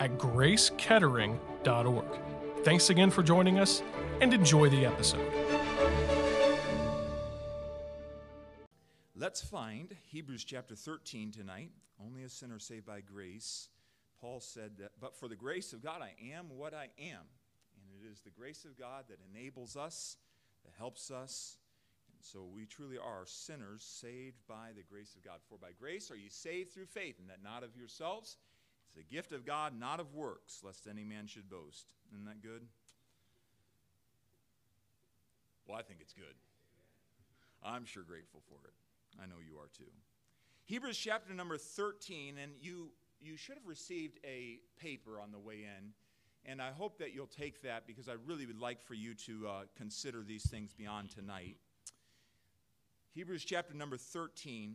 at gracekettering.org. Thanks again for joining us and enjoy the episode. Let's find Hebrews chapter 13 tonight. Only a sinner saved by grace. Paul said that, but for the grace of God, I am what I am. And it is the grace of God that enables us, that helps us. And so we truly are sinners saved by the grace of God. For by grace are you saved through faith, and that not of yourselves. It's a gift of God, not of works, lest any man should boast. Isn't that good? Well, I think it's good. I'm sure grateful for it. I know you are too. Hebrews chapter number 13, and you, you should have received a paper on the way in. And I hope that you'll take that because I really would like for you to uh, consider these things beyond tonight. Hebrews chapter number 13.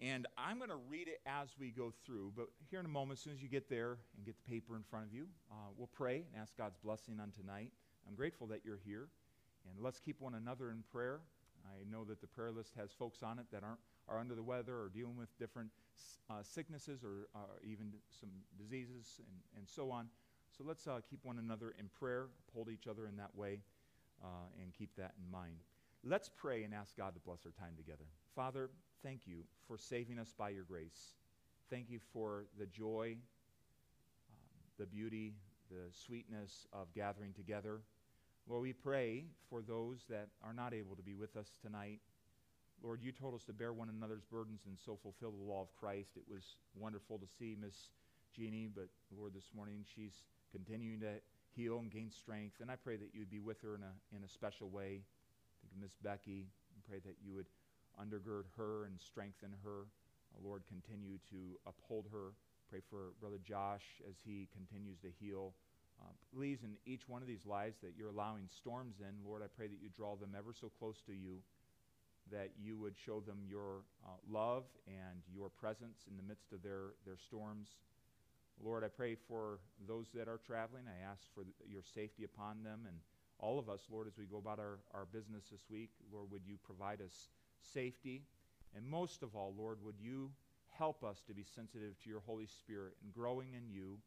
And I'm going to read it as we go through. But here in a moment, as soon as you get there and get the paper in front of you, uh, we'll pray and ask God's blessing on tonight. I'm grateful that you're here. And let's keep one another in prayer. I know that the prayer list has folks on it that aren't, are under the weather or dealing with different uh, sicknesses or uh, even some diseases and, and so on. So let's uh, keep one another in prayer, hold each other in that way, uh, and keep that in mind. Let's pray and ask God to bless our time together. Father, thank you for saving us by your grace. Thank you for the joy, um, the beauty, the sweetness of gathering together. Lord, we pray for those that are not able to be with us tonight. Lord, you told us to bear one another's burdens and so fulfill the law of Christ. It was wonderful to see Miss Jeannie, but Lord, this morning she's continuing to heal and gain strength. And I pray that you'd be with her in a, in a special way. Think of Miss Becky and pray that you would undergird her and strengthen her. Uh, Lord, continue to uphold her. Pray for Brother Josh as he continues to heal. Uh, please, in each one of these lives that you're allowing storms in, Lord, I pray that you draw them ever so close to you, that you would show them your uh, love and your presence in the midst of their, their storms. Lord, I pray for those that are traveling. I ask for your safety upon them and all of us, Lord, as we go about our, our business this week. Lord, would you provide us safety. And most of all, Lord, would you help us to be sensitive to your Holy Spirit and growing in you,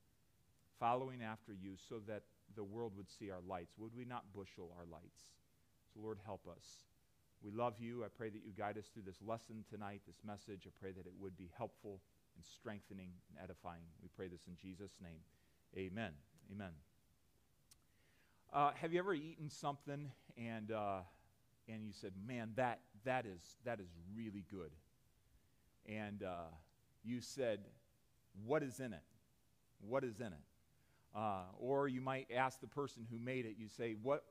following after you, so that the world would see our lights? Would we not bushel our lights? So, Lord, help us. We love you. I pray that you guide us through this lesson tonight, this message. I pray that it would be helpful and strengthening and edifying. We pray this in Jesus' name. Amen. Amen. Uh, have you ever eaten something and uh, and you said, "Man, that that is that is really good," and uh, you said, "What is in it? What is in it?" Uh, or you might ask the person who made it. You say, "What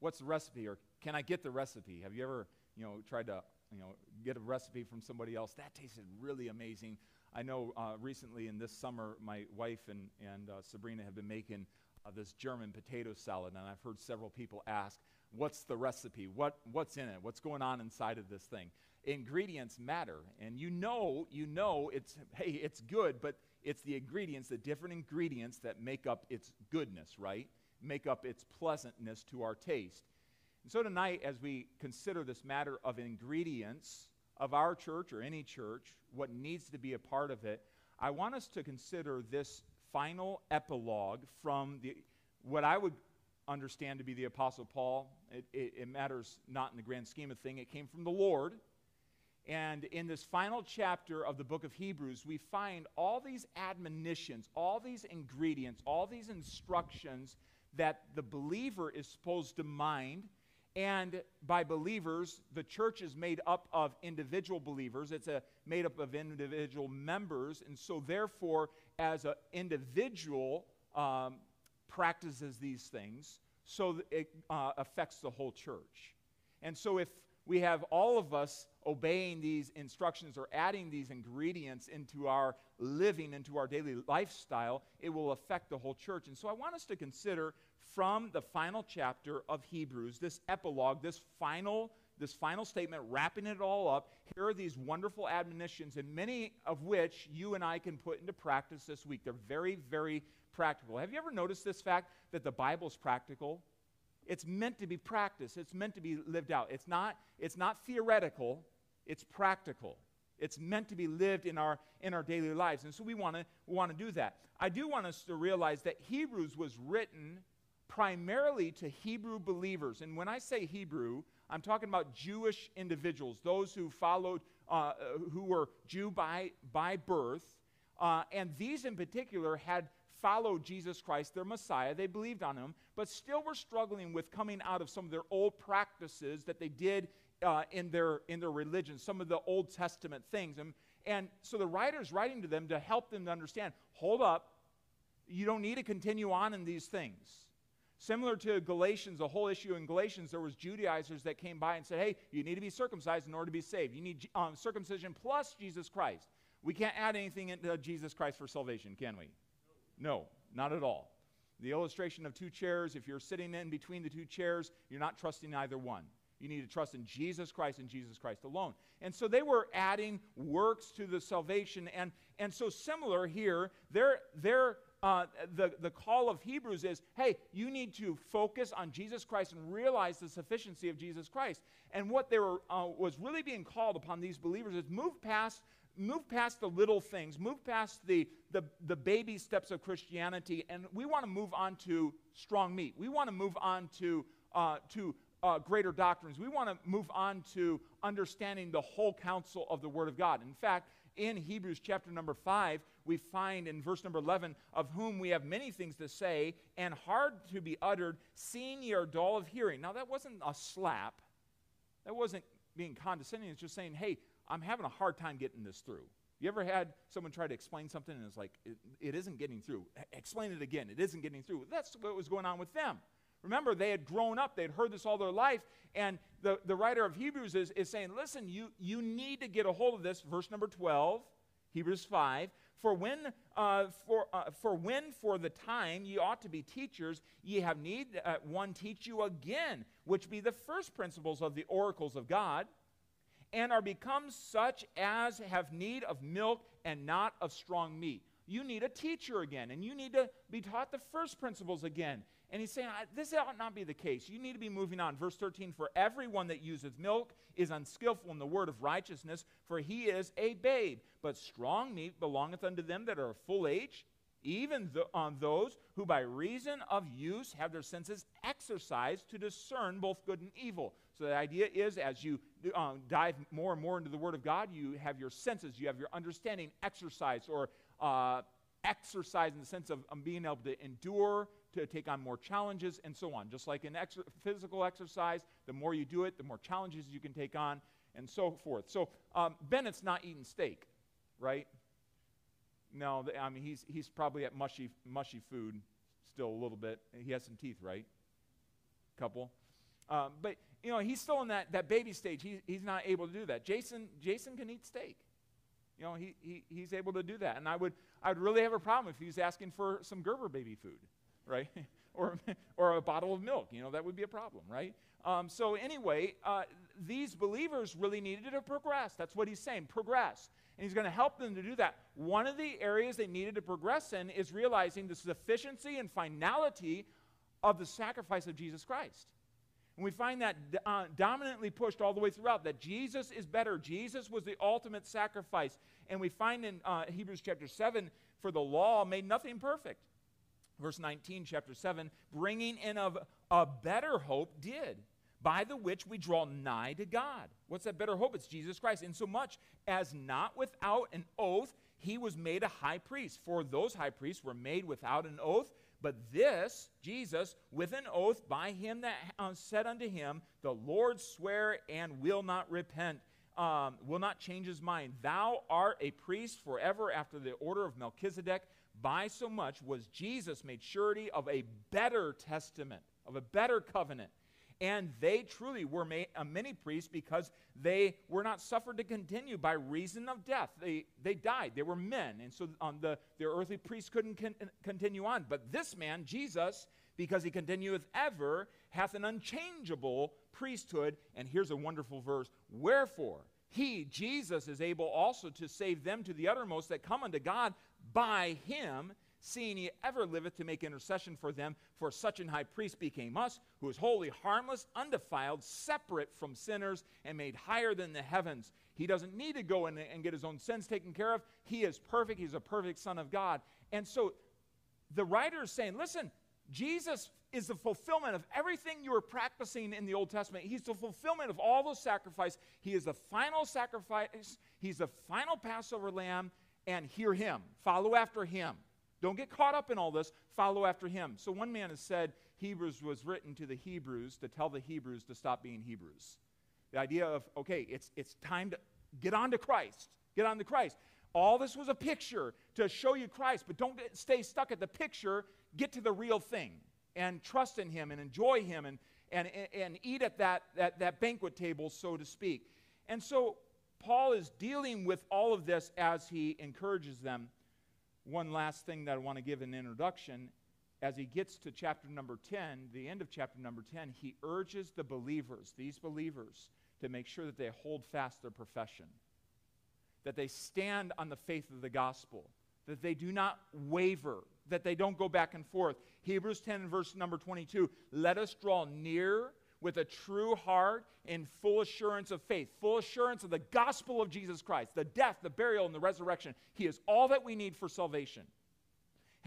what's the recipe?" Or "Can I get the recipe?" Have you ever you know tried to you know get a recipe from somebody else? That tasted really amazing. I know uh, recently in this summer, my wife and, and uh, Sabrina have been making this German potato salad, and I've heard several people ask, what's the recipe? What, what's in it? What's going on inside of this thing? Ingredients matter. And you know, you know it's, hey, it's good, but it's the ingredients, the different ingredients that make up its goodness, right? Make up its pleasantness to our taste. And so tonight, as we consider this matter of ingredients of our church or any church, what needs to be a part of it, I want us to consider this final epilogue from the, what I would understand to be the Apostle Paul. It, it, it, matters not in the grand scheme of thing. It came from the Lord. And in this final chapter of the book of Hebrews, we find all these admonitions, all these ingredients, all these instructions that the believer is supposed to mind. And by believers, the church is made up of individual believers. It's a, made up of individual members. And so, therefore, as an individual um, practices these things, so it uh, affects the whole church. And so if we have all of us obeying these instructions or adding these ingredients into our living, into our daily lifestyle, it will affect the whole church. And so I want us to consider from the final chapter of Hebrews, this epilogue, this final this final statement, wrapping it all up, here are these wonderful admonitions, and many of which you and I can put into practice this week. They're very, very practical. Have you ever noticed this fact that the Bible's practical? It's meant to be practiced. It's meant to be lived out. It's not, it's not theoretical, it's practical. It's meant to be lived in our, in our daily lives. And so we want to we wanna do that. I do want us to realize that Hebrews was written primarily to Hebrew believers. And when I say Hebrew, I'm talking about Jewish individuals, those who followed, uh, who were Jew by, by birth. Uh, and these in particular had followed Jesus Christ, their Messiah. They believed on him, but still were struggling with coming out of some of their old practices that they did uh, in, their, in their religion, some of the Old Testament things. And, and so the writer's writing to them to help them to understand hold up, you don't need to continue on in these things. Similar to Galatians, the whole issue in Galatians, there was Judaizers that came by and said, hey, you need to be circumcised in order to be saved. You need um, circumcision plus Jesus Christ. We can't add anything into Jesus Christ for salvation, can we? No, not at all. The illustration of two chairs, if you're sitting in between the two chairs, you're not trusting either one. You need to trust in Jesus Christ and Jesus Christ alone. And so they were adding works to the salvation. And, and so, similar here, they're, they're uh, the, the call of Hebrews is hey, you need to focus on Jesus Christ and realize the sufficiency of Jesus Christ. And what they were, uh, was really being called upon these believers is move past, move past the little things, move past the, the, the baby steps of Christianity, and we want to move on to strong meat. We want to move on to, uh, to uh, greater doctrines. We want to move on to understanding the whole counsel of the Word of God. In fact, in Hebrews chapter number 5, we find in verse number 11, of whom we have many things to say and hard to be uttered, seeing ye are dull of hearing. Now, that wasn't a slap. That wasn't being condescending. It's just saying, hey, I'm having a hard time getting this through. You ever had someone try to explain something and it's like, it, it isn't getting through? Explain it again. It isn't getting through. That's what was going on with them. Remember, they had grown up, they'd heard this all their life, and the, the writer of Hebrews is, is saying, listen, you, you need to get a hold of this. Verse number 12, Hebrews 5. For when, uh, for, uh, for when for the time ye ought to be teachers, ye have need that uh, one teach you again, which be the first principles of the oracles of God, and are become such as have need of milk and not of strong meat. You need a teacher again, and you need to be taught the first principles again. And he's saying, this ought not be the case. You need to be moving on. Verse 13 For everyone that useth milk is unskillful in the word of righteousness, for he is a babe. But strong meat belongeth unto them that are of full age, even on those who by reason of use have their senses exercised to discern both good and evil. So the idea is as you um, dive more and more into the Word of God, you have your senses, you have your understanding exercised or uh, exercise in the sense of um, being able to endure to take on more challenges, and so on. Just like in ex- physical exercise, the more you do it, the more challenges you can take on, and so forth. So um, Bennett's not eating steak, right? No, I mean he's he's probably at mushy mushy food still a little bit. He has some teeth, right? Couple, um, but you know he's still in that, that baby stage. He, he's not able to do that. Jason Jason can eat steak. You know he, he he's able to do that, and I would I would really have a problem if he was asking for some Gerber baby food right? or, or a bottle of milk. You know, that would be a problem, right? Um, so, anyway, uh, these believers really needed to progress. That's what he's saying progress. And he's going to help them to do that. One of the areas they needed to progress in is realizing the sufficiency and finality of the sacrifice of Jesus Christ. And we find that uh, dominantly pushed all the way throughout that Jesus is better. Jesus was the ultimate sacrifice. And we find in uh, Hebrews chapter 7 for the law made nothing perfect verse 19, chapter 7, bringing in of a better hope did, by the which we draw nigh to God. What's that better hope? It's Jesus Christ. Insomuch as not without an oath he was made a high priest. For those high priests were made without an oath, but this, Jesus, with an oath by him that uh, said unto him, The Lord swear and will not repent. Um, will not change his mind. Thou art a priest forever after the order of Melchizedek. By so much was Jesus made surety of a better testament, of a better covenant. And they truly were a uh, many priests because they were not suffered to continue by reason of death. They, they died. They were men. And so on the, their earthly priests couldn't con- uh, continue on. But this man, Jesus, because he continueth ever, hath an unchangeable priesthood. And here's a wonderful verse Wherefore, he, Jesus, is able also to save them to the uttermost that come unto God by him, seeing he ever liveth to make intercession for them. For such an high priest became us, who is holy, harmless, undefiled, separate from sinners, and made higher than the heavens. He doesn't need to go and, and get his own sins taken care of. He is perfect. He's a perfect Son of God. And so the writer is saying, listen, Jesus is the fulfillment of everything you were practicing in the Old Testament. He's the fulfillment of all those sacrifices. He is the final sacrifice. He's the final Passover lamb. And hear him. Follow after him. Don't get caught up in all this. Follow after him. So one man has said Hebrews was written to the Hebrews to tell the Hebrews to stop being Hebrews. The idea of, okay, it's, it's time to get on to Christ. Get on to Christ. All this was a picture to show you Christ, but don't stay stuck at the picture. Get to the real thing and trust in Him and enjoy Him and, and, and eat at that, that, that banquet table, so to speak. And so Paul is dealing with all of this as he encourages them. One last thing that I want to give an introduction as he gets to chapter number 10, the end of chapter number 10, he urges the believers, these believers, to make sure that they hold fast their profession, that they stand on the faith of the gospel, that they do not waver, that they don't go back and forth. Hebrews 10 verse number 22 let us draw near with a true heart and full assurance of faith, full assurance of the gospel of Jesus Christ, the death, the burial, and the resurrection. He is all that we need for salvation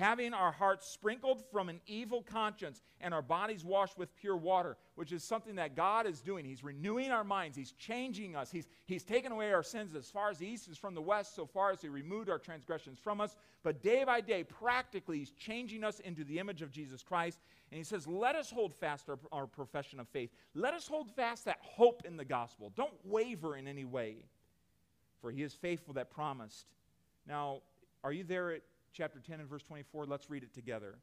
having our hearts sprinkled from an evil conscience and our bodies washed with pure water, which is something that God is doing. He's renewing our minds, He's changing us, He's, he's taken away our sins as far as the east is from the west, so far as He removed our transgressions from us. But day by day, practically, He's changing us into the image of Jesus Christ. And He says, Let us hold fast our, our profession of faith. Let us hold fast that hope in the gospel. Don't waver in any way, for He is faithful that promised. Now, are you there at chapter 10 and verse 24. Let's read it together.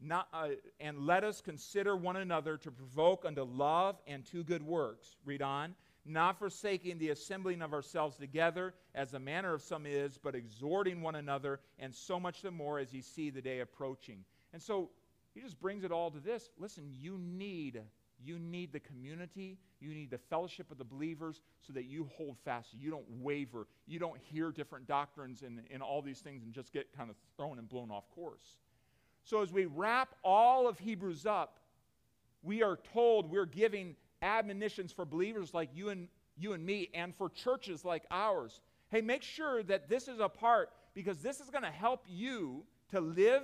Not, uh, and let us consider one another to provoke unto love and to good works. Read on. Not forsaking the assembling of ourselves together, as the manner of some is, but exhorting one another, and so much the more as ye see the day approaching. And so he just brings it all to this. Listen, you need you need the community. You need the fellowship of the believers so that you hold fast. You don't waver. You don't hear different doctrines and, and all these things and just get kind of thrown and blown off course. So, as we wrap all of Hebrews up, we are told we're giving admonitions for believers like you and, you and me and for churches like ours. Hey, make sure that this is a part because this is going to help you to live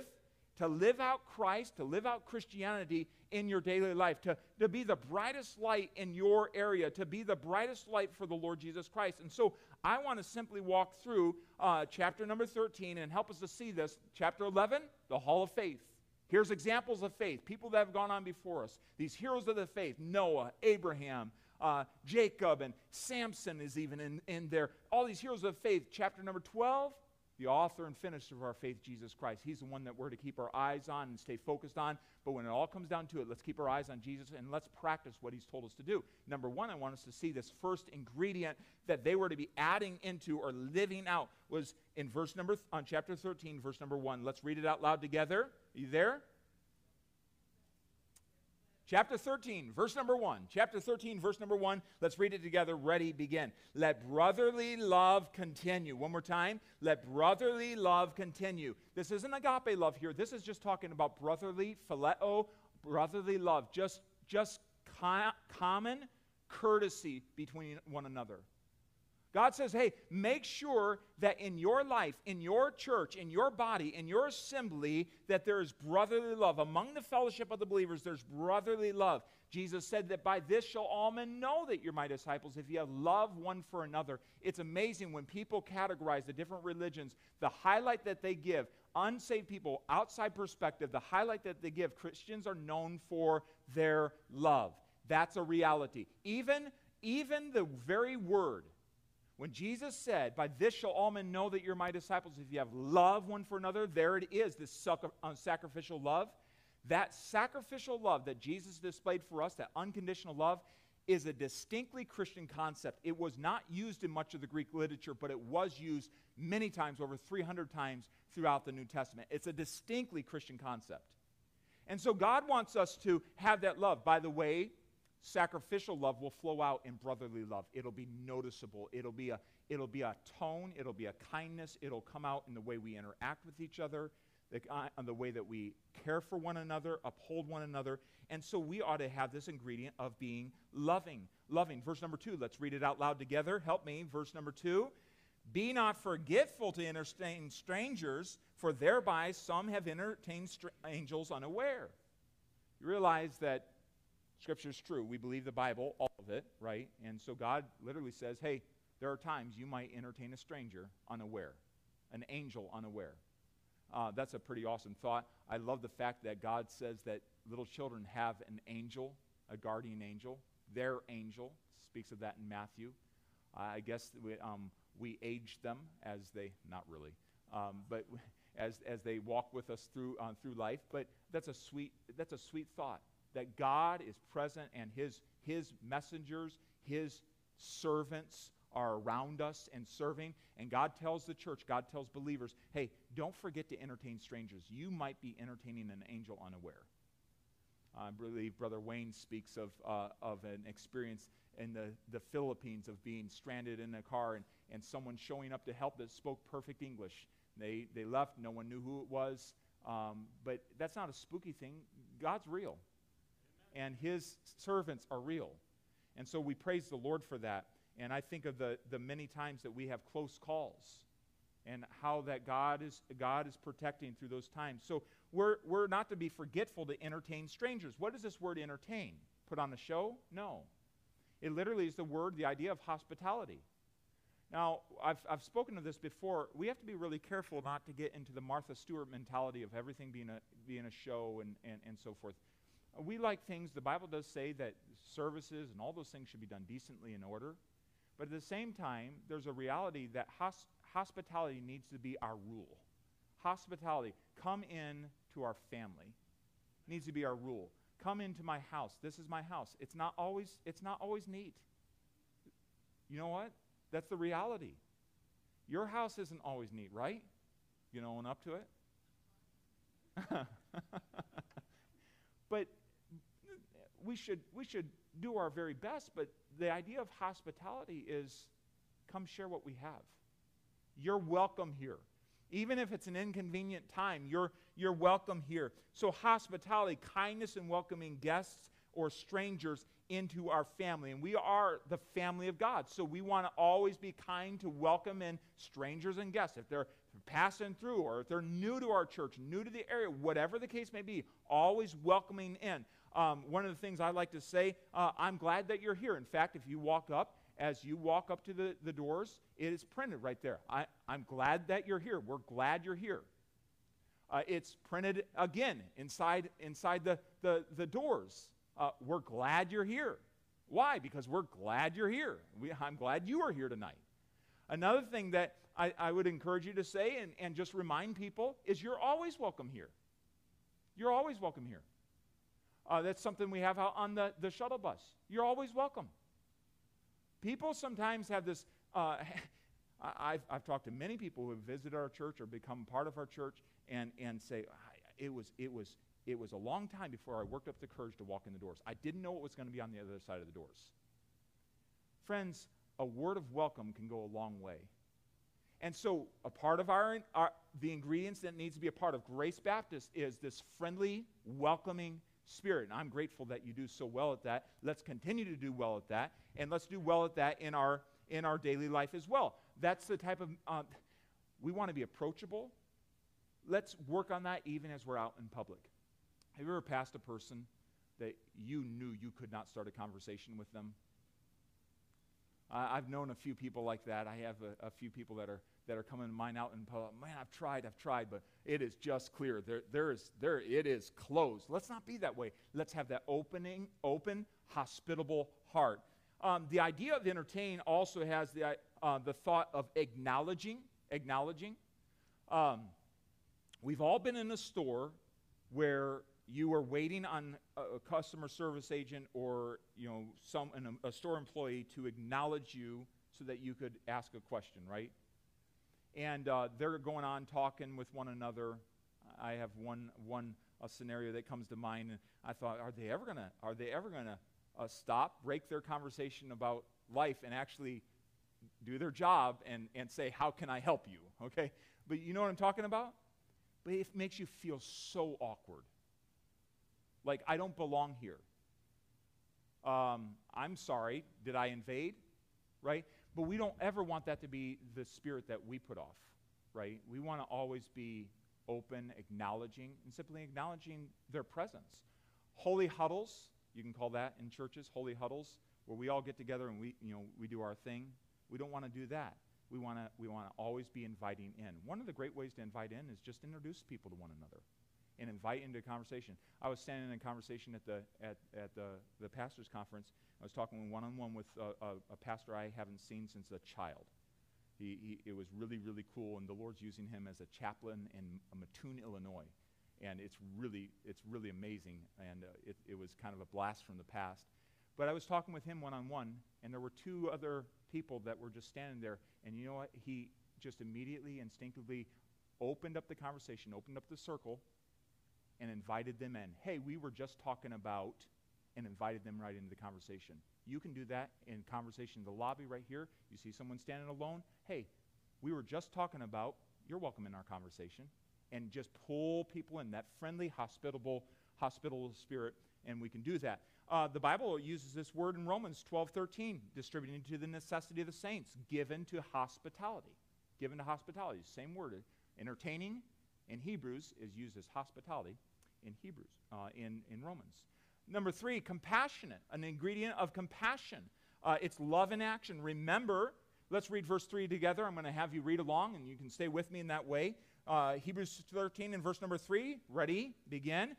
to live out Christ, to live out Christianity in your daily life, to, to be the brightest light in your area, to be the brightest light for the Lord Jesus Christ. And so I want to simply walk through uh, chapter number 13 and help us to see this. Chapter 11, the Hall of Faith. Here's examples of faith, people that have gone on before us. These heroes of the faith Noah, Abraham, uh, Jacob, and Samson is even in, in there. All these heroes of faith. Chapter number 12, the author and finisher of our faith, Jesus Christ. He's the one that we're to keep our eyes on and stay focused on. But when it all comes down to it, let's keep our eyes on Jesus and let's practice what he's told us to do. Number one, I want us to see this first ingredient that they were to be adding into or living out was in verse number, th- on chapter 13, verse number one. Let's read it out loud together. Are you there? Chapter 13, verse number 1. Chapter 13, verse number 1. Let's read it together. Ready, begin. Let brotherly love continue. One more time. Let brotherly love continue. This isn't agape love here. This is just talking about brotherly, phileo, brotherly love. Just, just common courtesy between one another. God says, hey, make sure that in your life, in your church, in your body, in your assembly, that there is brotherly love. Among the fellowship of the believers, there's brotherly love. Jesus said that by this shall all men know that you're my disciples if you have love one for another. It's amazing when people categorize the different religions, the highlight that they give, unsaved people, outside perspective, the highlight that they give, Christians are known for their love. That's a reality. Even, even the very word, when Jesus said, By this shall all men know that you're my disciples if you have love one for another, there it is, this uh, sacrificial love. That sacrificial love that Jesus displayed for us, that unconditional love, is a distinctly Christian concept. It was not used in much of the Greek literature, but it was used many times, over 300 times throughout the New Testament. It's a distinctly Christian concept. And so God wants us to have that love. By the way, sacrificial love will flow out in brotherly love. It'll be noticeable. It'll be a it'll be a tone, it'll be a kindness, it'll come out in the way we interact with each other, the, uh, the way that we care for one another, uphold one another. And so we ought to have this ingredient of being loving. Loving. Verse number 2, let's read it out loud together. Help me. Verse number 2. Be not forgetful to entertain strangers, for thereby some have entertained str- angels unaware. You realize that Scripture is true. We believe the Bible, all of it, right? And so God literally says, hey, there are times you might entertain a stranger unaware, an angel unaware. Uh, that's a pretty awesome thought. I love the fact that God says that little children have an angel, a guardian angel. Their angel speaks of that in Matthew. Uh, I guess we, um, we age them as they, not really, um, but as, as they walk with us through, uh, through life. But that's a sweet, that's a sweet thought that God is present and his, his messengers, his servants are around us and serving. And God tells the church, God tells believers, hey, don't forget to entertain strangers. You might be entertaining an angel unaware. I believe Brother Wayne speaks of, uh, of an experience in the, the Philippines of being stranded in a car and, and someone showing up to help that spoke perfect English. They, they left, no one knew who it was. Um, but that's not a spooky thing. God's real, and His servants are real. And so we praise the Lord for that. And I think of the, the many times that we have close calls and how that God is, God is protecting through those times. So we're, we're not to be forgetful to entertain strangers. What does this word entertain? Put on a show? No. It literally is the word, the idea of hospitality. Now, I've, I've spoken of this before. We have to be really careful not to get into the Martha Stewart mentality of everything being a, being a show and, and, and so forth. We like things, the Bible does say that services and all those things should be done decently in order. But at the same time, there's a reality that hos- hospitality needs to be our rule. Hospitality, come in to our family, needs to be our rule. Come into my house. This is my house. It's not always, it's not always neat. You know what? That's the reality. Your house isn't always neat, right? You know, own up to it? but we should, we should do our very best, but the idea of hospitality is come share what we have. You're welcome here. Even if it's an inconvenient time, you're, you're welcome here. So, hospitality, kindness, and welcoming guests or strangers into our family. And we are the family of God. So, we want to always be kind to welcome in strangers and guests. If they're passing through or if they're new to our church, new to the area, whatever the case may be, always welcoming in. Um, one of the things I like to say, uh, I'm glad that you're here. In fact, if you walk up, as you walk up to the, the doors, it is printed right there. I, I'm glad that you're here. We're glad you're here. Uh, it's printed again inside, inside the, the, the doors. Uh, we're glad you're here. Why? Because we're glad you're here. We, I'm glad you are here tonight. Another thing that I, I would encourage you to say and, and just remind people is you're always welcome here. You're always welcome here. Uh, that's something we have on the, the shuttle bus. You're always welcome. People sometimes have this. Uh, I've, I've talked to many people who have visited our church or become part of our church and, and say, it was, it, was, it was a long time before I worked up the courage to walk in the doors. I didn't know what was going to be on the other side of the doors. Friends, a word of welcome can go a long way. And so, a part of our, our, the ingredients that needs to be a part of Grace Baptist is this friendly, welcoming spirit. And I'm grateful that you do so well at that. Let's continue to do well at that, and let's do well at that in our in our daily life as well. That's the type of uh, we want to be approachable. Let's work on that even as we're out in public. Have you ever passed a person that you knew you could not start a conversation with them? I've known a few people like that. I have a, a, few people that are that are coming to mind out public. Man, I've tried, I've tried, but it is just clear. There, there is there it is closed. Let's not be that way. Let's have that opening, open, hospitable heart. Um, the idea of entertain also has the uh, the thought of acknowledging, acknowledging. Um, we've all been in a store where you were waiting on a, a customer service agent or you know some an, a store employee to acknowledge you so that you could ask a question, right? And uh, they're going on talking with one another. I have one one a scenario that comes to mind, and I thought, are they ever gonna are they ever gonna uh, stop, break their conversation about life, and actually do their job and, and say, how can I help you? Okay, but you know what I'm talking about? But it makes you feel so awkward like I don't belong here. Um, I'm sorry, did I invade? Right? But we don't ever want that to be the spirit that we put off, right? We want to always be open, acknowledging, and simply acknowledging their presence. Holy huddles, you can call that in churches, holy huddles, where we all get together and we, you know, we do our thing. We don't want to do that. We want to we want to always be inviting in. One of the great ways to invite in is just introduce people to one another and invite into conversation. I was standing in conversation at the, at, at the, the pastor's conference. I was talking one on one with a, a, a, pastor I haven't seen since a child. He, he, it was really, really cool, and the Lord's using him as a chaplain in Mattoon, Illinois. And it's really, it's really amazing, and uh, it, it was kind of a blast from the past. But I was talking with him one on one, and there were two other people that were just standing there. And you know what? He just immediately, instinctively opened up the conversation, opened up the circle, and invited them in. Hey, we were just talking about, and invited them right into the conversation. You can do that in conversation in the lobby right here. You see someone standing alone. Hey, we were just talking about, you're welcome in our conversation. And just pull people in that friendly, hospitable, hospitable spirit, and we can do that. Uh, the Bible uses this word in Romans 12 13, distributing to the necessity of the saints, given to hospitality. Given to hospitality, same word. Entertaining in Hebrews is used as hospitality in Hebrews, uh, in, in Romans. Number three, compassionate, an ingredient of compassion. Uh, it's love in action. Remember, let's read verse 3 together. I'm going to have you read along, and you can stay with me in that way. Uh, Hebrews 13 and verse number 3. Ready? Begin.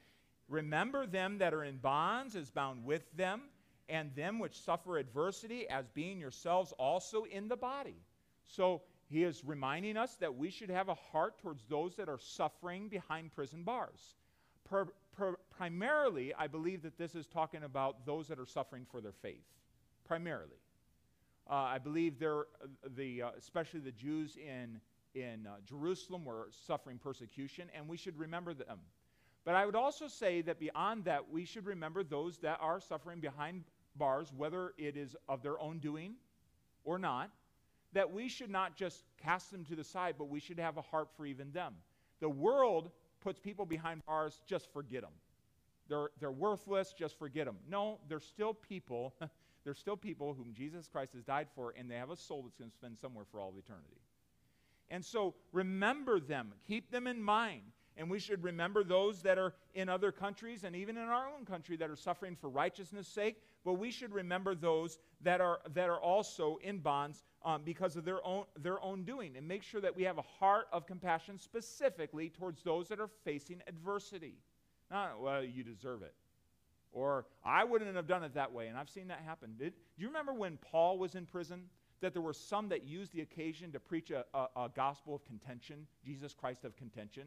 Remember them that are in bonds as bound with them, and them which suffer adversity as being yourselves also in the body. So he is reminding us that we should have a heart towards those that are suffering behind prison bars. Per, per, primarily, I believe that this is talking about those that are suffering for their faith. Primarily. Uh, I believe there, uh, the, uh, especially the Jews in, in uh, Jerusalem were suffering persecution, and we should remember them. But I would also say that beyond that, we should remember those that are suffering behind bars, whether it is of their own doing or not, that we should not just cast them to the side, but we should have a heart for even them. The world puts people behind bars, just forget them. They're, they're worthless, just forget them. No, they're still people. they're still people whom Jesus Christ has died for, and they have a soul that's going to spend somewhere for all of eternity. And so remember them, keep them in mind. And we should remember those that are in other countries and even in our own country that are suffering for righteousness' sake. But we should remember those that are, that are also in bonds um, because of their own, their own doing. And make sure that we have a heart of compassion specifically towards those that are facing adversity. Not, well, you deserve it. Or, I wouldn't have done it that way. And I've seen that happen. Did, do you remember when Paul was in prison? That there were some that used the occasion to preach a, a, a gospel of contention, Jesus Christ of contention?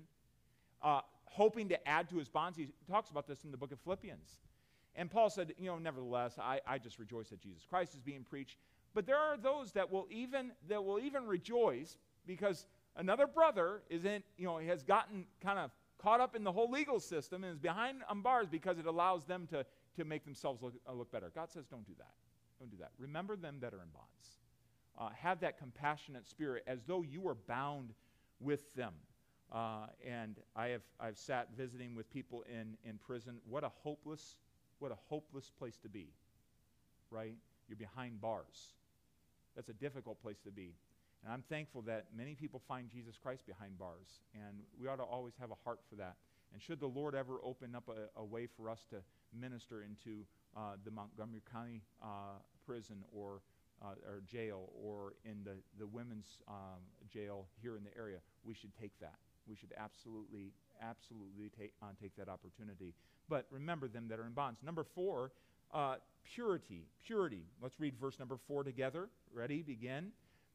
Uh, hoping to add to his bonds. He talks about this in the book of Philippians. And Paul said, You know, nevertheless, I, I just rejoice that Jesus Christ is being preached. But there are those that will even that will even rejoice because another brother is in, you know, has gotten kind of caught up in the whole legal system and is behind on bars because it allows them to, to make themselves look, uh, look better. God says, don't do that. Don't do that. Remember them that are in bonds. Uh, have that compassionate spirit as though you were bound with them. Uh, and I have I've sat visiting with people in, in prison. What a hopeless, what a hopeless place to be, right? You're behind bars. That's a difficult place to be. And I'm thankful that many people find Jesus Christ behind bars. And we ought to always have a heart for that. And should the Lord ever open up a, a way for us to minister into uh, the Montgomery County uh, prison or, uh, or jail or in the, the women's um, jail here in the area, we should take that we should absolutely, absolutely take, uh, take that opportunity. But remember them that are in bonds. Number four, uh, purity. Purity. Let's read verse number four together. Ready? Begin.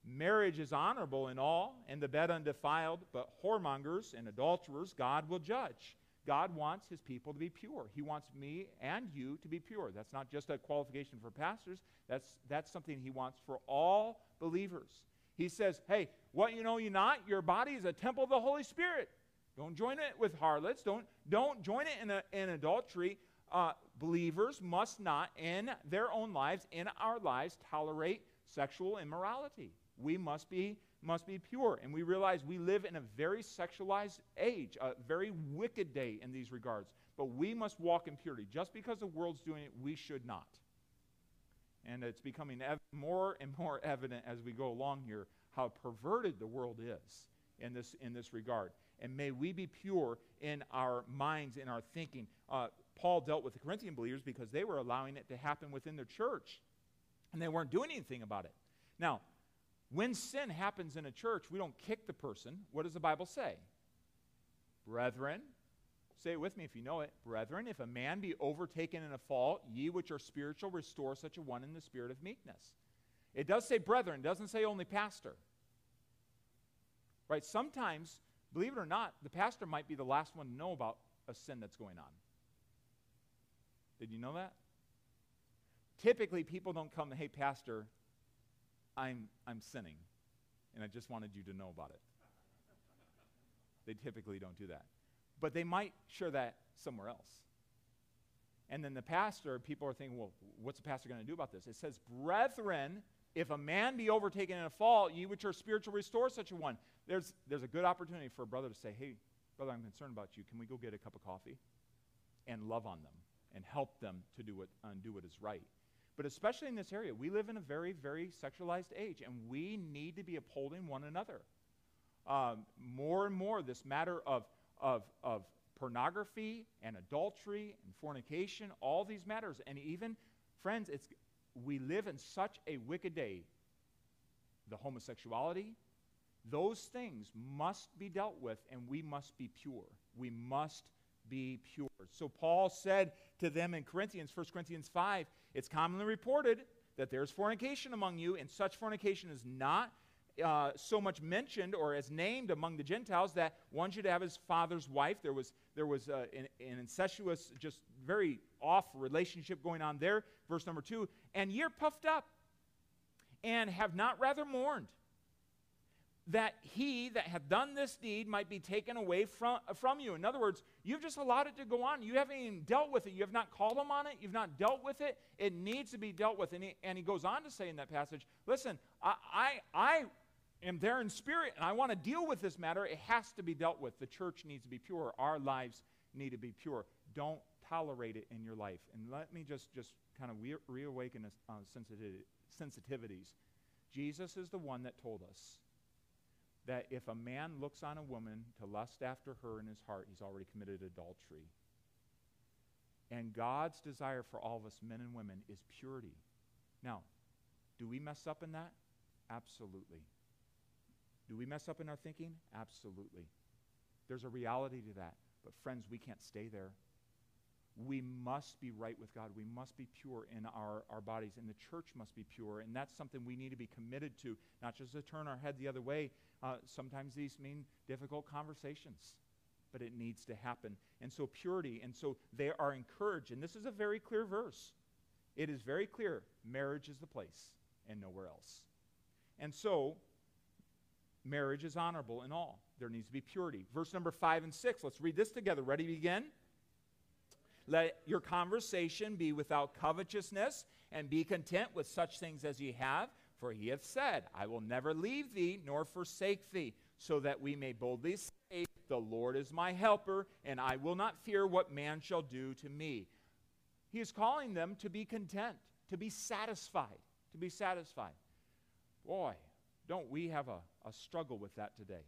Marriage is honorable in all, and the bed undefiled, but whoremongers and adulterers God will judge. God wants his people to be pure. He wants me and you to be pure. That's not just a qualification for pastors, that's, that's something he wants for all believers. He says, hey, what you know you're not, your body is a temple of the Holy Spirit. Don't join it with harlots. Don't, don't join it in, a, in adultery. Uh, believers must not, in their own lives, in our lives, tolerate sexual immorality. We must be must be pure. And we realize we live in a very sexualized age, a very wicked day in these regards. But we must walk in purity. Just because the world's doing it, we should not. And it's becoming ev- more and more evident as we go along here how perverted the world is in this, in this regard. And may we be pure in our minds, in our thinking. Uh, Paul dealt with the Corinthian believers because they were allowing it to happen within their church, and they weren't doing anything about it. Now, when sin happens in a church, we don't kick the person. What does the Bible say? Brethren, say it with me if you know it. Brethren, if a man be overtaken in a fault, ye which are spiritual, restore such a one in the spirit of meekness. It does say brethren, doesn't say only pastor. Right? Sometimes, believe it or not, the pastor might be the last one to know about a sin that's going on. Did you know that? Typically, people don't come, hey, pastor, I'm, I'm sinning, and I just wanted you to know about it. They typically don't do that. But they might share that somewhere else. And then the pastor, people are thinking, well, what's the pastor going to do about this? It says, Brethren, if a man be overtaken in a fault, ye which are spiritual, restore such a one. There's, there's a good opportunity for a brother to say, hey, brother, I'm concerned about you. Can we go get a cup of coffee? And love on them and help them to do what, undo what is right. But especially in this area, we live in a very, very sexualized age, and we need to be upholding one another. Um, more and more, this matter of, of, of pornography and adultery and fornication, all these matters, and even, friends, it's, we live in such a wicked day. The homosexuality, those things must be dealt with, and we must be pure. We must be pure. So Paul said to them in Corinthians, 1 Corinthians 5, it's commonly reported that there's fornication among you, and such fornication is not uh, so much mentioned or as named among the Gentiles that one should have his father's wife. There was, there was uh, an, an, incestuous, just very off relationship going on there. Verse number two, and you're puffed up and have not rather mourned that he that hath done this deed might be taken away from, from you. In other words, you've just allowed it to go on. You haven't even dealt with it. You have not called him on it. You've not dealt with it. It needs to be dealt with. And he, and he goes on to say in that passage, listen, I, I, I am there in spirit and I want to deal with this matter. It has to be dealt with. The church needs to be pure. Our lives need to be pure. Don't tolerate it in your life. And let me just, just kind of re- reawaken uh, sensitivities. Jesus is the one that told us that if a man looks on a woman to lust after her in his heart, he's already committed adultery. And God's desire for all of us, men and women, is purity. Now, do we mess up in that? Absolutely. Do we mess up in our thinking? Absolutely. There's a reality to that. But, friends, we can't stay there we must be right with God. We must be pure in our, our bodies, and the church must be pure. And that's something we need to be committed to, not just to turn our head the other way. Uh, sometimes these mean difficult conversations, but it needs to happen. And so, purity, and so they are encouraged. And this is a very clear verse. It is very clear marriage is the place and nowhere else. And so, marriage is honorable in all. There needs to be purity. Verse number five and six. Let's read this together. Ready, to begin? Let your conversation be without covetousness, and be content with such things as ye have. For he hath said, I will never leave thee nor forsake thee, so that we may boldly say, The Lord is my helper, and I will not fear what man shall do to me. He is calling them to be content, to be satisfied, to be satisfied. Boy, don't we have a, a struggle with that today?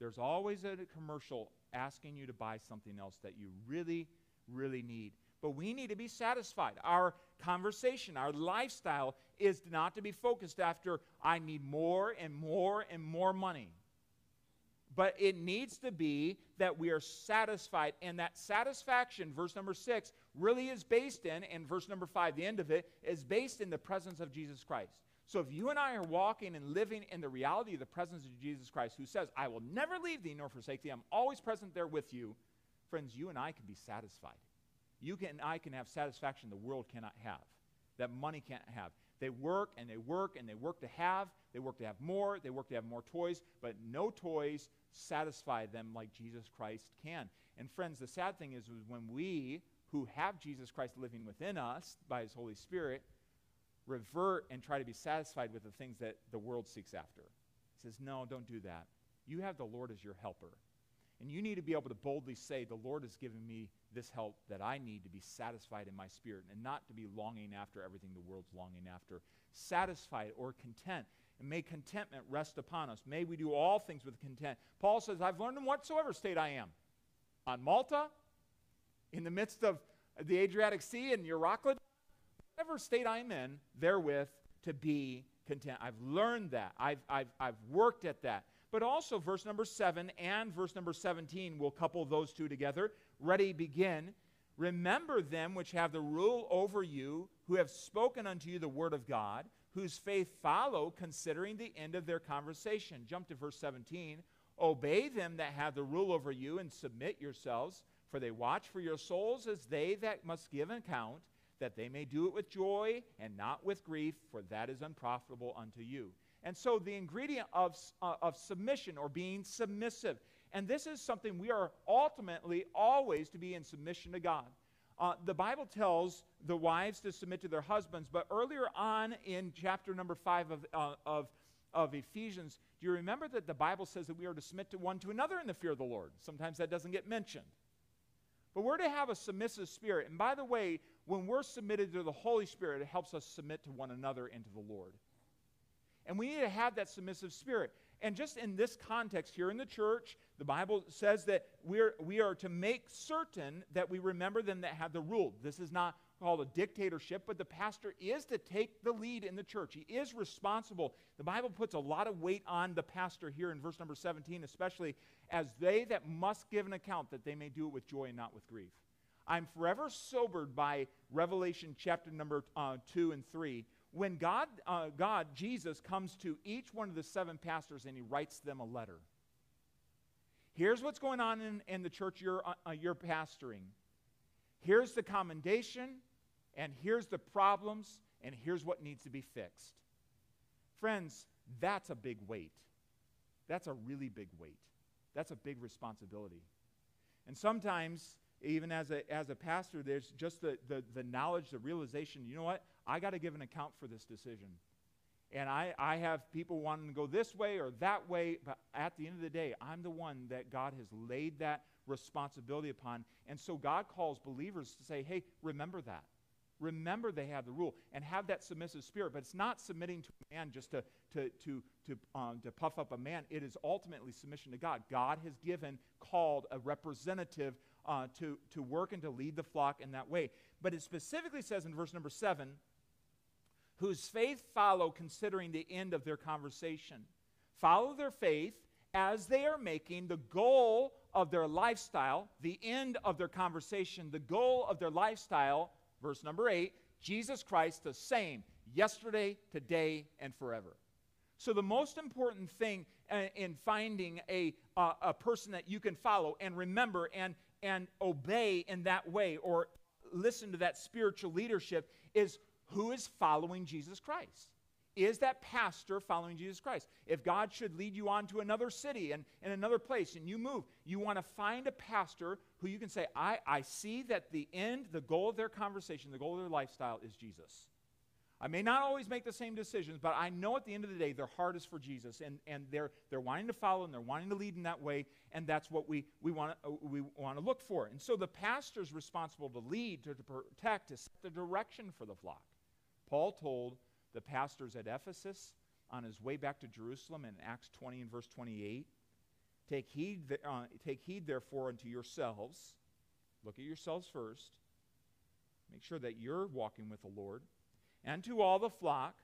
There's always a commercial asking you to buy something else that you really really need. But we need to be satisfied. Our conversation, our lifestyle is not to be focused after, I need more and more and more money. But it needs to be that we are satisfied. And that satisfaction, verse number six, really is based in, and verse number five, the end of it, is based in the presence of Jesus Christ. So if you and I are walking and living in the reality of the presence of Jesus Christ, who says, I will never leave thee nor forsake thee, I'm always present there with you, friends, you and I can be satisfied. You and I can have satisfaction the world cannot have, that money can't have. They work and they work and they work to have. They work to have more. They work to have more toys, but no toys satisfy them like Jesus Christ can. And friends, the sad thing is when we who have Jesus Christ living within us by his Holy Spirit revert and try to be satisfied with the things that the world seeks after. He says, No, don't do that. You have the Lord as your helper. And you need to be able to boldly say, The Lord has given me this help that I need to be satisfied in my spirit and not to be longing after everything the world's longing after. Satisfied or content. And may contentment rest upon us. May we do all things with content. Paul says, I've learned in whatsoever state I am. On Malta, in the midst of the Adriatic Sea in Euroclid, whatever state I'm in, therewith to be content. I've learned that. I've, I've, I've worked at that. But also, verse number 7 and verse number 17 will couple those two together. Ready, begin. Remember them which have the rule over you, who have spoken unto you the word of God, whose faith follow, considering the end of their conversation. Jump to verse 17. Obey them that have the rule over you, and submit yourselves, for they watch for your souls as they that must give account that they may do it with joy and not with grief, for that is unprofitable unto you. And so, the ingredient of, uh, of submission or being submissive, and this is something we are ultimately always to be in submission to God. Uh, the Bible tells the wives to submit to their husbands, but earlier on in chapter number five of, uh, of, of Ephesians, do you remember that the Bible says that we are to submit to one to another in the fear of the Lord? Sometimes that doesn't get mentioned. But we're to have a submissive spirit. And by the way, when we're submitted to the Holy Spirit, it helps us submit to one another and to the Lord. And we need to have that submissive spirit. And just in this context here in the church, the Bible says that we're, we are to make certain that we remember them that have the rule. This is not called a dictatorship, but the pastor is to take the lead in the church. He is responsible. The Bible puts a lot of weight on the pastor here in verse number 17, especially as they that must give an account that they may do it with joy and not with grief. I'm forever sobered by Revelation chapter number uh, 2 and 3. When God, uh, God, Jesus, comes to each one of the seven pastors and he writes them a letter. Here's what's going on in, in the church you're, uh, uh you're pastoring. Here's the commendation, and here's the problems, and here's what needs to be fixed. Friends, that's a big weight. That's a really big weight. That's a big responsibility. And sometimes even as a, as a pastor, there's just the, the, the knowledge, the realization, you know what? I got to give an account for this decision. And I, I have people wanting to go this way or that way, but at the end of the day, I'm the one that God has laid that responsibility upon. And so God calls believers to say, hey, remember that. Remember they have the rule and have that submissive spirit. But it's not submitting to a man just to, to, to, to, um, to puff up a man. It is ultimately submission to God. God has given, called a representative uh, to, to work and to lead the flock in that way. But it specifically says in verse number seven, whose faith follow considering the end of their conversation. Follow their faith as they are making the goal of their lifestyle, the end of their conversation, the goal of their lifestyle, verse number eight, Jesus Christ the same yesterday, today, and forever. So, the most important thing uh, in finding a, uh, a person that you can follow and remember and, and obey in that way or listen to that spiritual leadership is who is following Jesus Christ. Is that pastor following Jesus Christ? If God should lead you on to another city and, and another place and you move, you want to find a pastor who you can say, I, I see that the end, the goal of their conversation, the goal of their lifestyle is Jesus. I may not always make the same decisions, but I know at the end of the day their heart is for Jesus, and, and they're, they're wanting to follow and they're wanting to lead in that way, and that's what we, we want to uh, we want to look for. And so the pastor's responsible to lead, to, to protect, to set the direction for the flock. Paul told the pastors at Ephesus on his way back to Jerusalem in Acts 20 and verse 28 Take heed, uh, take heed therefore unto yourselves. Look at yourselves first. Make sure that you're walking with the Lord and to all the flock,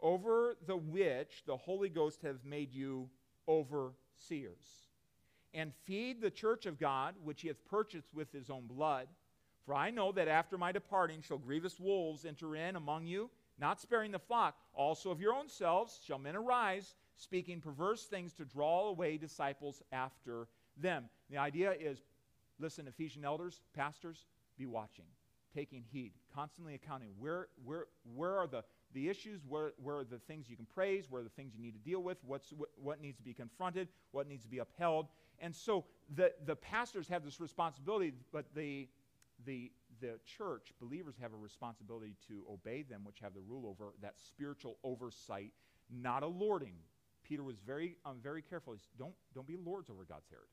over the which the Holy Ghost hath made you overseers. And feed the church of God, which he hath purchased with his own blood. For I know that after my departing shall grievous wolves enter in among you, not sparing the flock. Also of your own selves shall men arise, speaking perverse things to draw away disciples after them. The idea is Listen, Ephesian elders, pastors, be watching, taking heed, constantly accounting. Where, where, where are the, the issues? Where, where are the things you can praise? Where are the things you need to deal with? What's, what, what needs to be confronted? What needs to be upheld? And so the, the pastors have this responsibility, but the, the, the church, believers have a responsibility to obey them, which have the rule over that spiritual oversight, not a lording. Peter was very, um, very careful. He said, don't, don't be lords over God's heritage.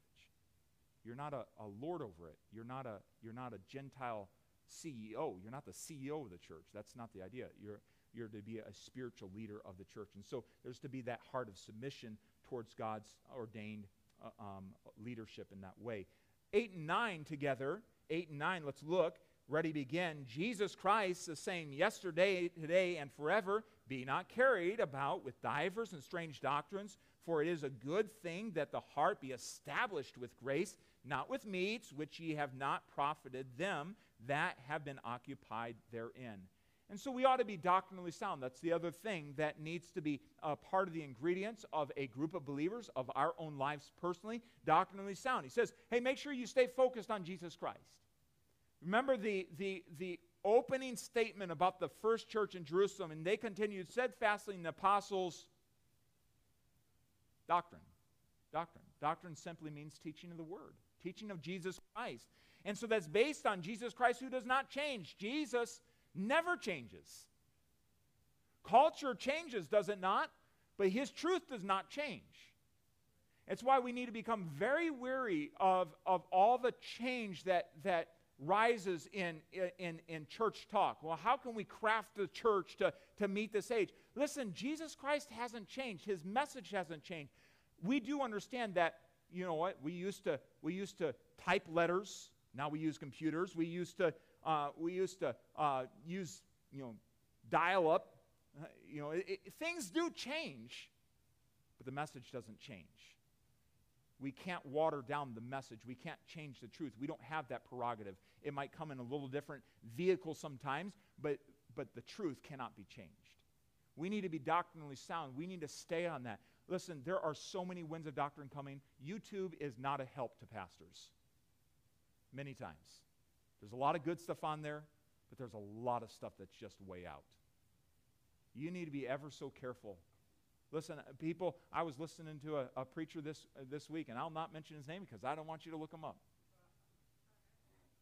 You're not a, a lord over it. You're not a, you're not a Gentile CEO. You're not the CEO of the church. That's not the idea. You're, you're to be a spiritual leader of the church. And so there's to be that heart of submission towards God's ordained uh, um, leadership in that way. 8 and 9 together, 8 and 9, let's look. Ready, begin. Jesus Christ, the same yesterday, today, and forever, be not carried about with divers and strange doctrines, for it is a good thing that the heart be established with grace, not with meats, which ye have not profited them that have been occupied therein. And so we ought to be doctrinally sound. That's the other thing that needs to be a part of the ingredients of a group of believers, of our own lives personally, doctrinally sound. He says, hey, make sure you stay focused on Jesus Christ. Remember the, the, the opening statement about the first church in Jerusalem, and they continued steadfastly in the apostles' doctrine. Doctrine. Doctrine simply means teaching of the word, teaching of Jesus Christ. And so that's based on Jesus Christ who does not change. Jesus never changes. Culture changes, does it not? But his truth does not change. It's why we need to become very weary of, of all the change that, that rises in, in, in church talk. Well, how can we craft the church to, to meet this age? Listen, Jesus Christ hasn't changed, his message hasn't changed. We do understand that, you know what, we used to, we used to type letters, now we use computers. We used to, uh, we used to uh, use, you know, dial up. Uh, you know, it, it, things do change, but the message doesn't change. We can't water down the message. We can't change the truth. We don't have that prerogative. It might come in a little different vehicle sometimes, but, but the truth cannot be changed. We need to be doctrinally sound. We need to stay on that. Listen, there are so many winds of doctrine coming. YouTube is not a help to pastors. Many times. There's a lot of good stuff on there, but there's a lot of stuff that's just way out. You need to be ever so careful Listen, uh, people, I was listening to a, a preacher this, uh, this week, and I'll not mention his name because I don't want you to look him up.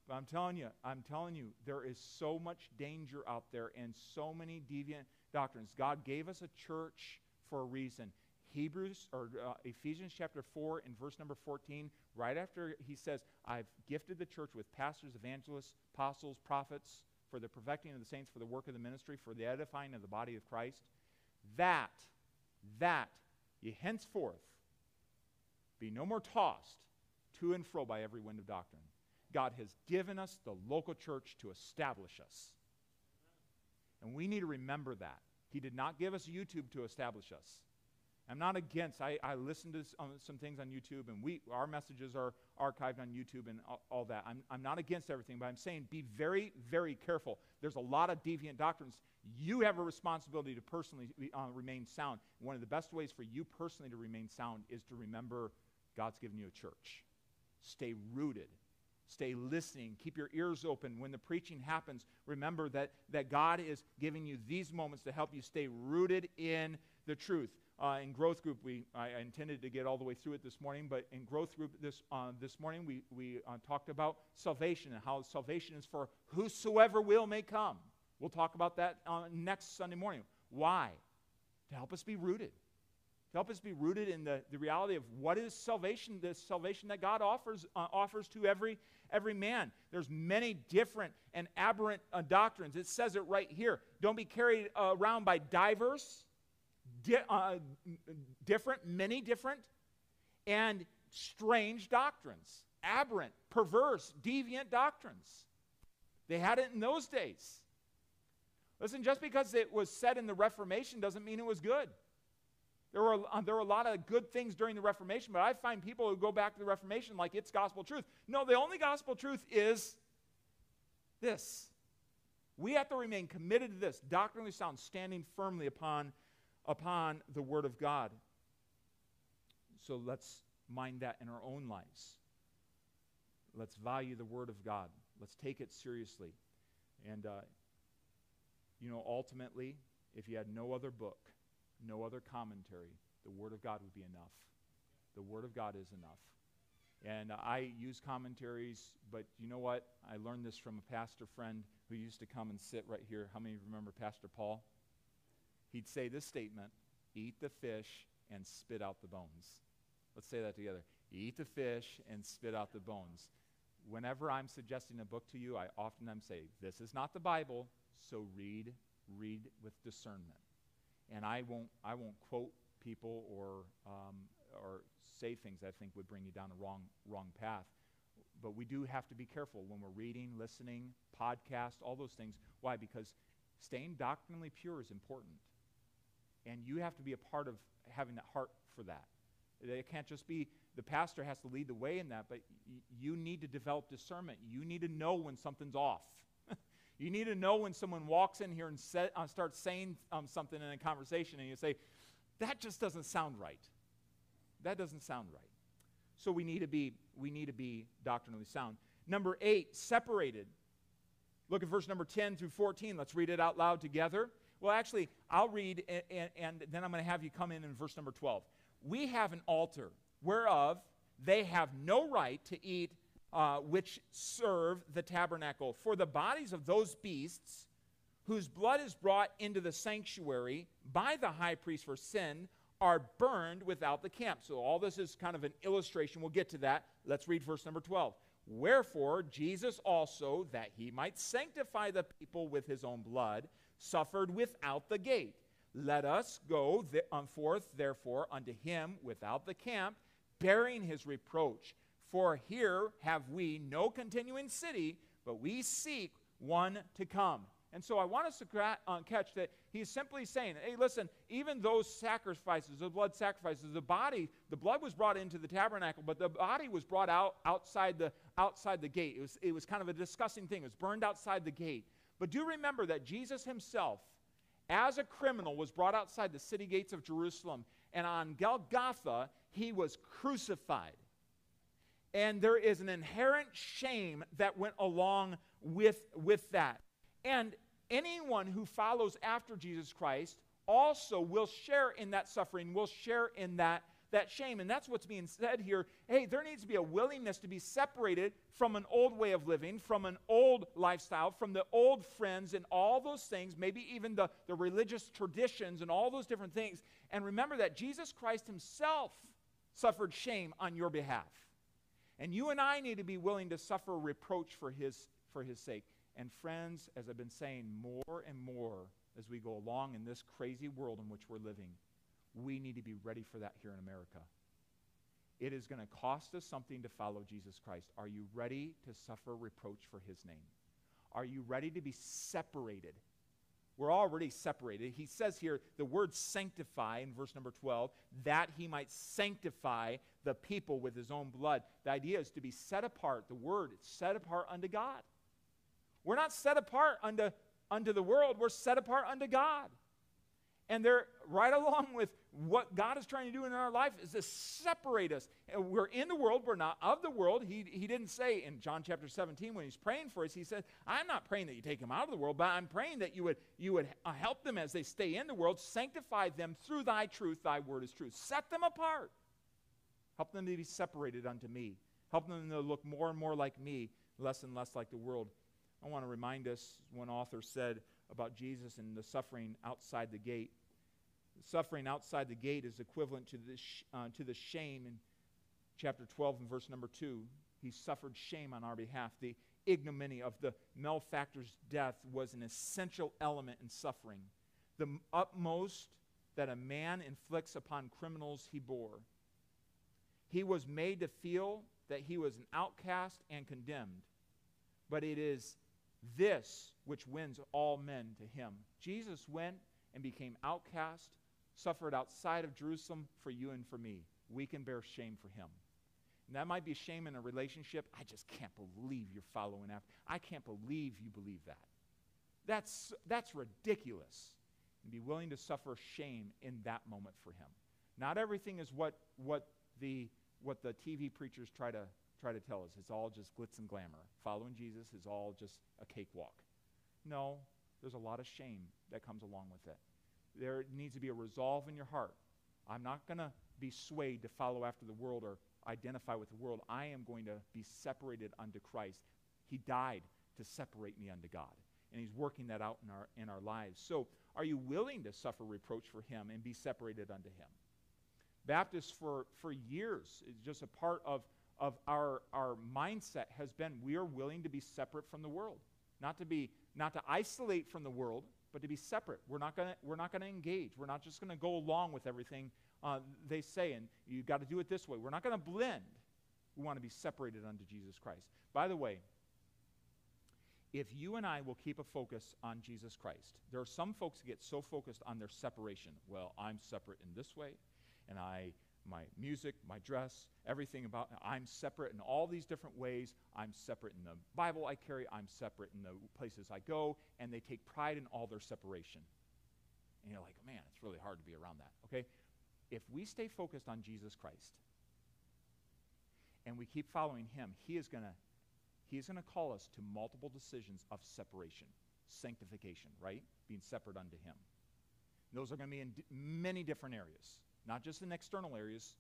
But I'm telling you, I'm telling you, there is so much danger out there and so many deviant doctrines. God gave us a church for a reason. Hebrews or uh, Ephesians chapter 4 and verse number 14, right after he says, I've gifted the church with pastors, evangelists, apostles, prophets for the perfecting of the saints, for the work of the ministry, for the edifying of the body of Christ. That that ye henceforth be no more tossed to and fro by every wind of doctrine. God has given us the local church to establish us. And we need to remember that. He did not give us YouTube to establish us. I'm not against. I, I listened to some, some things on YouTube, and we our messages are archived on YouTube and all, all, that. I'm, I'm not against everything, but I'm saying be very, very careful. There's a lot of deviant doctrines. You have a responsibility to personally uh, remain sound. One of the best ways for you personally to remain sound is to remember God's given you a church. Stay rooted. Stay listening. Keep your ears open. When the preaching happens, remember that, that God is giving you these moments to help you stay rooted in the truth. Uh, in growth group, we I, intended to get all the way through it this morning, but in growth group this uh, this morning, we we uh, talked about salvation and how salvation is for whosoever will may come. We'll talk about that uh, next Sunday morning. Why? To help us be rooted. To help us be rooted in the, the reality of what is salvation, the salvation that God offers, uh, offers to every, every man. There's many different and aberrant uh, doctrines. It says it right here. Don't be carried around by divers di- uh, different, many different, and strange doctrines, aberrant, perverse, deviant doctrines. They had it in those days. Listen, just because it was said in the Reformation doesn't mean it was good. There were, uh, there were a lot of good things during the Reformation, but I find people who go back to the Reformation like it's gospel truth. No, the only gospel truth is this. We have to remain committed to this, doctrinally sound, standing firmly upon upon the Word of God. So let's mind that in our own lives. let's value the Word of God. Let's take it seriously. And, uh, you know, ultimately, if you had no other book, no other commentary, the Word of God would be enough. The Word of God is enough. And uh, I use commentaries, but you know what? I learned this from a pastor friend who used to come and sit right here. How many of you remember Pastor Paul? He'd say this statement Eat the fish and spit out the bones. Let's say that together. Eat the fish and spit out the bones. Whenever I'm suggesting a book to you, I oftentimes say, This is not the Bible, so read, read with discernment. And I won't, I won't quote people or, um, or say things I think would bring you down a wrong, wrong path. But we do have to be careful when we're reading, listening, podcast, all those things. Why? Because staying doctrinally pure is important. And you have to be a part of having that heart for that. It can't just be the pastor has to lead the way in that, but y- you need to develop discernment. You need to know when something's off. you need to know when someone walks in here and set, uh, starts saying um, something in a conversation, and you say, that just doesn't sound right. That doesn't sound right. So we need to be, we need to be doctrinally sound. Number eight, separated. Look at verse number 10 through 14. Let's read it out loud together. Well, actually, I'll read, and, and, and then I'm going to have you come in in verse number 12. We have an altar whereof they have no right to eat, uh, which serve the tabernacle. For the bodies of those beasts whose blood is brought into the sanctuary by the high priest for sin are burned without the camp. So, all this is kind of an illustration. We'll get to that. Let's read verse number 12. Wherefore, Jesus also, that he might sanctify the people with his own blood, suffered without the gate. Let us go th- um, forth, therefore, unto him without the camp, bearing his reproach. For here have we no continuing city, but we seek one to come. And so I want us to uh, catch that he's simply saying, hey, listen, even those sacrifices, the blood sacrifices, the body, the blood was brought into the tabernacle, but the body was brought out outside the, outside the gate. It was, it was kind of a disgusting thing. It was burned outside the gate. But do remember that Jesus himself, as a criminal, was brought outside the city gates of Jerusalem. And on Golgotha, he was crucified. And there is an inherent shame that went along with, with that. And anyone who follows after Jesus Christ also will share in that suffering, will share in that, that shame. And that's what's being said here. Hey, there needs to be a willingness to be separated from an old way of living, from an old lifestyle, from the old friends and all those things, maybe even the, the religious traditions and all those different things. And remember that Jesus Christ himself suffered shame on your behalf. And you and I need to be willing to suffer reproach for his, for his sake. And friends, as I've been saying more and more as we go along in this crazy world in which we're living, we need to be ready for that here in America. It is going to cost us something to follow Jesus Christ. Are you ready to suffer reproach for his name? Are you ready to be separated? We're already separated. He says here the word sanctify in verse number 12, that he might sanctify the people with his own blood. The idea is to be set apart. The word, it's set apart unto God. We're not set apart unto, unto the world, we're set apart unto God. And they're right along with what God is trying to do in our life is to separate us. We're in the world, we're not of the world. He, he didn't say in John chapter 17 when he's praying for us, he said, I'm not praying that you take them out of the world, but I'm praying that you would, you would help them as they stay in the world, sanctify them through thy truth, thy word is truth. Set them apart. Help them to be separated unto me. Help them to look more and more like me, less and less like the world. I want to remind us, one author said about Jesus and the suffering outside the gate. Suffering outside the gate is equivalent to the, sh- uh, to the shame in chapter 12 and verse number 2. He suffered shame on our behalf. The ignominy of the malefactor's death was an essential element in suffering. The utmost that a man inflicts upon criminals, he bore. He was made to feel that he was an outcast and condemned. But it is this which wins all men to him. Jesus went and became outcast, suffered outside of Jerusalem for you and for me. We can bear shame for him. And that might be shame in a relationship. I just can't believe you're following after. I can't believe you believe that. That's, that's ridiculous. And be willing to suffer shame in that moment for him. Not everything is what, what, the, what the TV preachers try to try to tell us it's all just glitz and glamour. Following Jesus is all just a cakewalk. No, there's a lot of shame that comes along with it. There needs to be a resolve in your heart. I'm not going to be swayed to follow after the world or identify with the world. I am going to be separated unto Christ. He died to separate me unto God. And he's working that out in our, in our lives. So, are you willing to suffer reproach for him and be separated unto him? Baptists, for, for years, is just a part of, of our, our mindset has been we are willing to be separate from the world. Not to be, not to isolate from the world, but to be separate. We're not going we're not going to engage. We're not just going to go along with everything uh, they say, and you've got to do it this way. We're not going to blend. We want to be separated unto Jesus Christ. By the way, if you and I will keep a focus on Jesus Christ, there are some folks that get so focused on their separation. Well, I'm separate in this way, and I, my music, my dress, everything about, I'm separate in all these different ways. I'm separate in the Bible I carry. I'm separate in the places I go, and they take pride in all their separation. And you're like, man, it's really hard to be around that. Okay, if we stay focused on Jesus Christ and we keep following Him, He is going to he is going to call us to multiple decisions of separation, sanctification, right? Being separate unto Him. Those are going to be in d- many different areas, not just in external areas,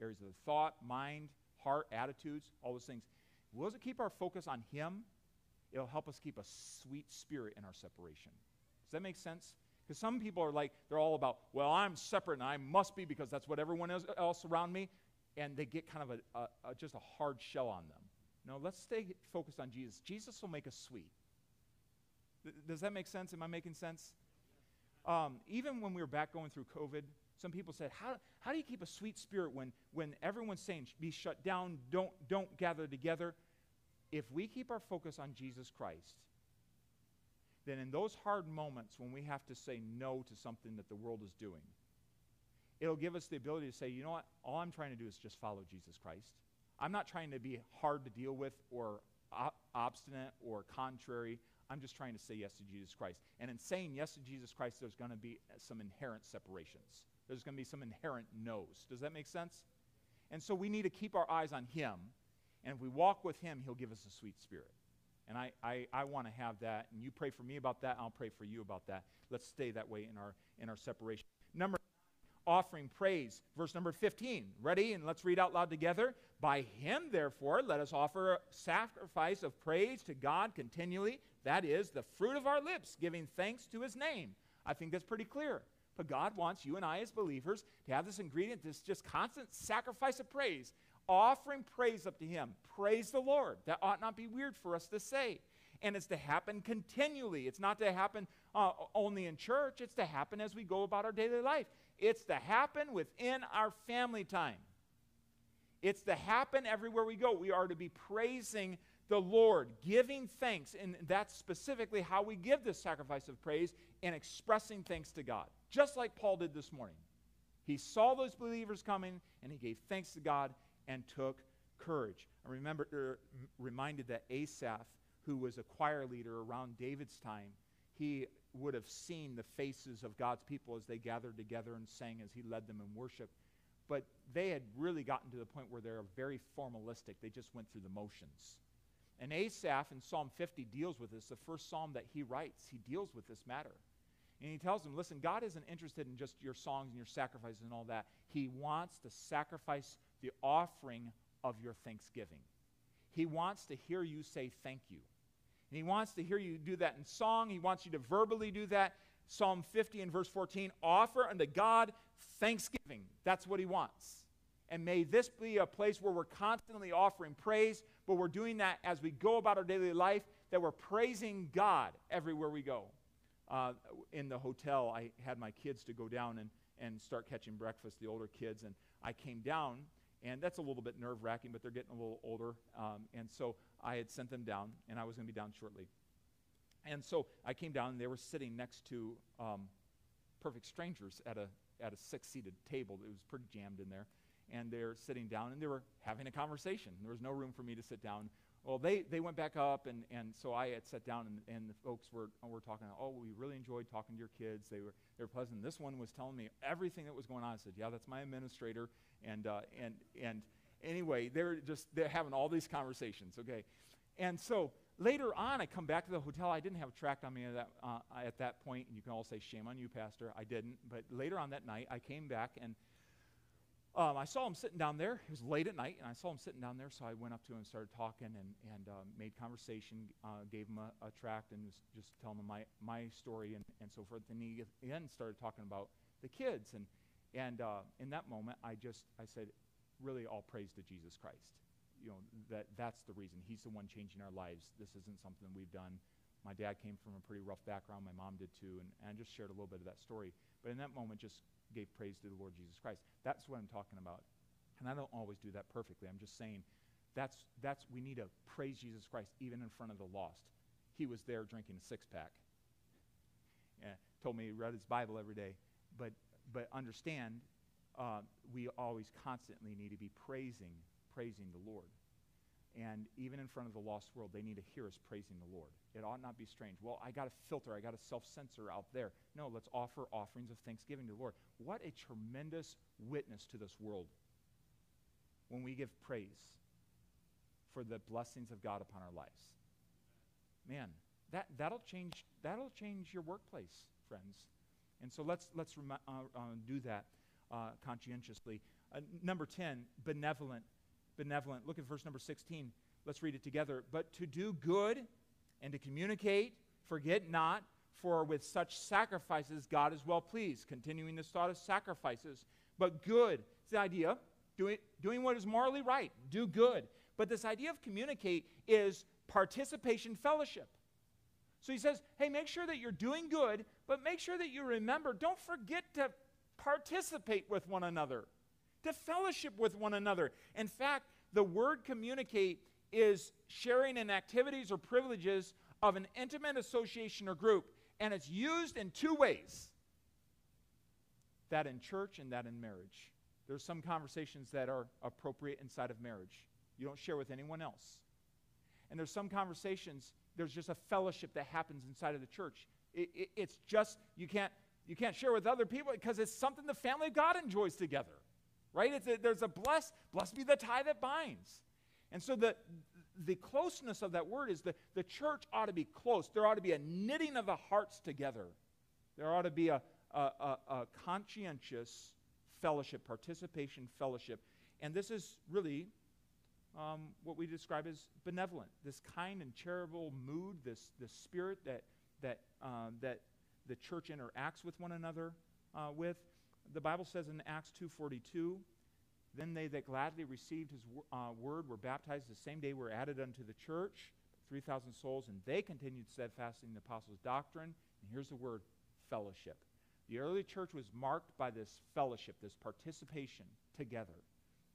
areas of the thought, mind, heart, attitudes, all those things. Will it keep our focus on Him? It'll help us keep a sweet spirit in our separation. Does that make sense? Because some people are like, they're all about, well, I'm separate and I must be because that's what everyone else around me. And they get kind of a, a, a just a hard shell on them. No, let's stay focused on Jesus. Jesus will make us sweet. Th- does that make sense? Am I making sense? Um, even when we were back going through COVID, some people said, how, how do you keep a sweet spirit when, when everyone's saying be shut down, don't, don't gather together? If we keep our focus on Jesus Christ, then in those hard moments when we have to say no to something that the world is doing, it'll give us the ability to say, you know what? All I'm trying to do is just follow Jesus Christ. I'm not trying to be hard to deal with or obstinate or contrary. I'm just trying to say yes to Jesus Christ. And in saying yes to Jesus Christ, there's going to be some inherent separations. There's going to be some inherent no's. Does that make sense? And so we need to keep our eyes on Him. And if we walk with Him, He'll give us a sweet spirit. And I, I, I want to have that. And you pray for me about that. I'll pray for you about that. Let's stay that way in our, in our separation. Number offering praise. Verse number 15. Ready? And let's read out loud together. By him, therefore, let us offer a sacrifice of praise to God continually. That is the fruit of our lips, giving thanks to his name. I think that's pretty clear. But God wants you and I, as believers, to have this ingredient, this just constant sacrifice of praise, offering praise up to him. Praise the Lord. That ought not be weird for us to say. And it's to happen continually. It's not to happen uh, only in church, it's to happen as we go about our daily life. It's to happen within our family time. It's to happen everywhere we go. We are to be praising the Lord, giving thanks. And that's specifically how we give this sacrifice of praise and expressing thanks to God, just like Paul did this morning. He saw those believers coming and he gave thanks to God and took courage. I remember, er, reminded that Asaph, who was a choir leader around David's time, he would have seen the faces of God's people as they gathered together and sang as he led them in worship. But they had really gotten to the point where they're very formalistic. They just went through the motions. And Asaph in Psalm 50 deals with this. The first psalm that he writes, he deals with this matter. And he tells them, listen, God isn't interested in just your songs and your sacrifices and all that. He wants to sacrifice the offering of your thanksgiving. He wants to hear you say thank you. And he wants to hear you do that in song. He wants you to verbally do that. Psalm 50 and verse 14 offer unto God thanksgiving. That's what he wants. And may this be a place where we're constantly offering praise, but we're doing that as we go about our daily life, that we're praising God everywhere we go. Uh, in the hotel, I had my kids to go down and, and start catching breakfast, the older kids, and I came down, and that's a little bit nerve wracking, but they're getting a little older. Um, and so I had sent them down, and I was going to be down shortly. And so I came down, and they were sitting next to um, perfect strangers at a, at a six seated table. It was pretty jammed in there. And they're sitting down, and they were having a conversation. There was no room for me to sit down. Well, they, they went back up, and, and so I had sat down, and, and the folks were, were talking, oh, we really enjoyed talking to your kids. They were, they were pleasant. This one was telling me everything that was going on. I said, yeah, that's my administrator. And, uh, and, and, anyway, they're just they're having all these conversations, okay? And so later on, I come back to the hotel. I didn't have a tract on me at that, uh, at that point, and you can all say, shame on you, Pastor. I didn't. But later on that night, I came back and um, I saw him sitting down there. It was late at night, and I saw him sitting down there, so I went up to him and started talking and, and um, made conversation, uh, gave him a, a, tract, and was just telling him my, my story and, and so forth. And he again started talking about the kids. And, and uh, in that moment, I just, I said, really all praise to Jesus Christ. You know, that, that's the reason. He's the one changing our lives. This isn't something we've done. My dad came from a pretty rough background. My mom did too. And, and I just shared a little bit of that story. But in that moment, just gave praise to the Lord Jesus Christ. That's what I'm talking about. And I don't always do that perfectly. I'm just saying that's, that's we need to praise Jesus Christ even in front of the lost. He was there drinking a six pack. Yeah, told me he read his Bible every day. But, but understand, uh, we always constantly need to be praising, praising the Lord. And even in front of the lost world, they need to hear us praising the Lord. It ought not be strange. Well, I got a filter, I got a self censor out there. No, let's offer offerings of thanksgiving to the Lord. What a tremendous witness to this world when we give praise for the blessings of God upon our lives. Man, that, that'll, change, that'll change your workplace, friends. And so let's, let's remi- uh, uh, do that uh, conscientiously. Uh, number 10, benevolent benevolent. Look at verse number 16. Let's read it together. But to do good and to communicate, forget not, for with such sacrifices God is well pleased. Continuing this thought of sacrifices. But good, it's the idea, doing, doing what is morally right. Do good. But this idea of communicate is participation fellowship. So he says, hey, make sure that you're doing good, but make sure that you remember, don't forget to participate with one another to fellowship with one another. In fact, the word communicate is sharing in activities or privileges of an intimate association or group, and it's used in two ways that in church and that in marriage. There's some conversations that are appropriate inside of marriage. You don't share with anyone else. And there's some conversations, there's just a fellowship that happens inside of the church. It, it, it's just, you can't, you can't share with other people because it's something the family of God enjoys together right? A, there's a bless, blessed be the tie that binds. And so the, the closeness of that word is the, the church ought to be close. There ought to be a knitting of the hearts together. There ought to be a, a, a, a conscientious fellowship, participation fellowship. And this is really um, what we describe as benevolent, this kind and charitable mood, this, this spirit that, that, uh, that the church interacts with one another uh, with the Bible says in Acts 2:42, then they that gladly received his uh, word were baptized the same day were added unto the church, 3,000 souls, and they continued steadfastly in the apostles' doctrine. And here's the word fellowship. The early church was marked by this fellowship, this participation together.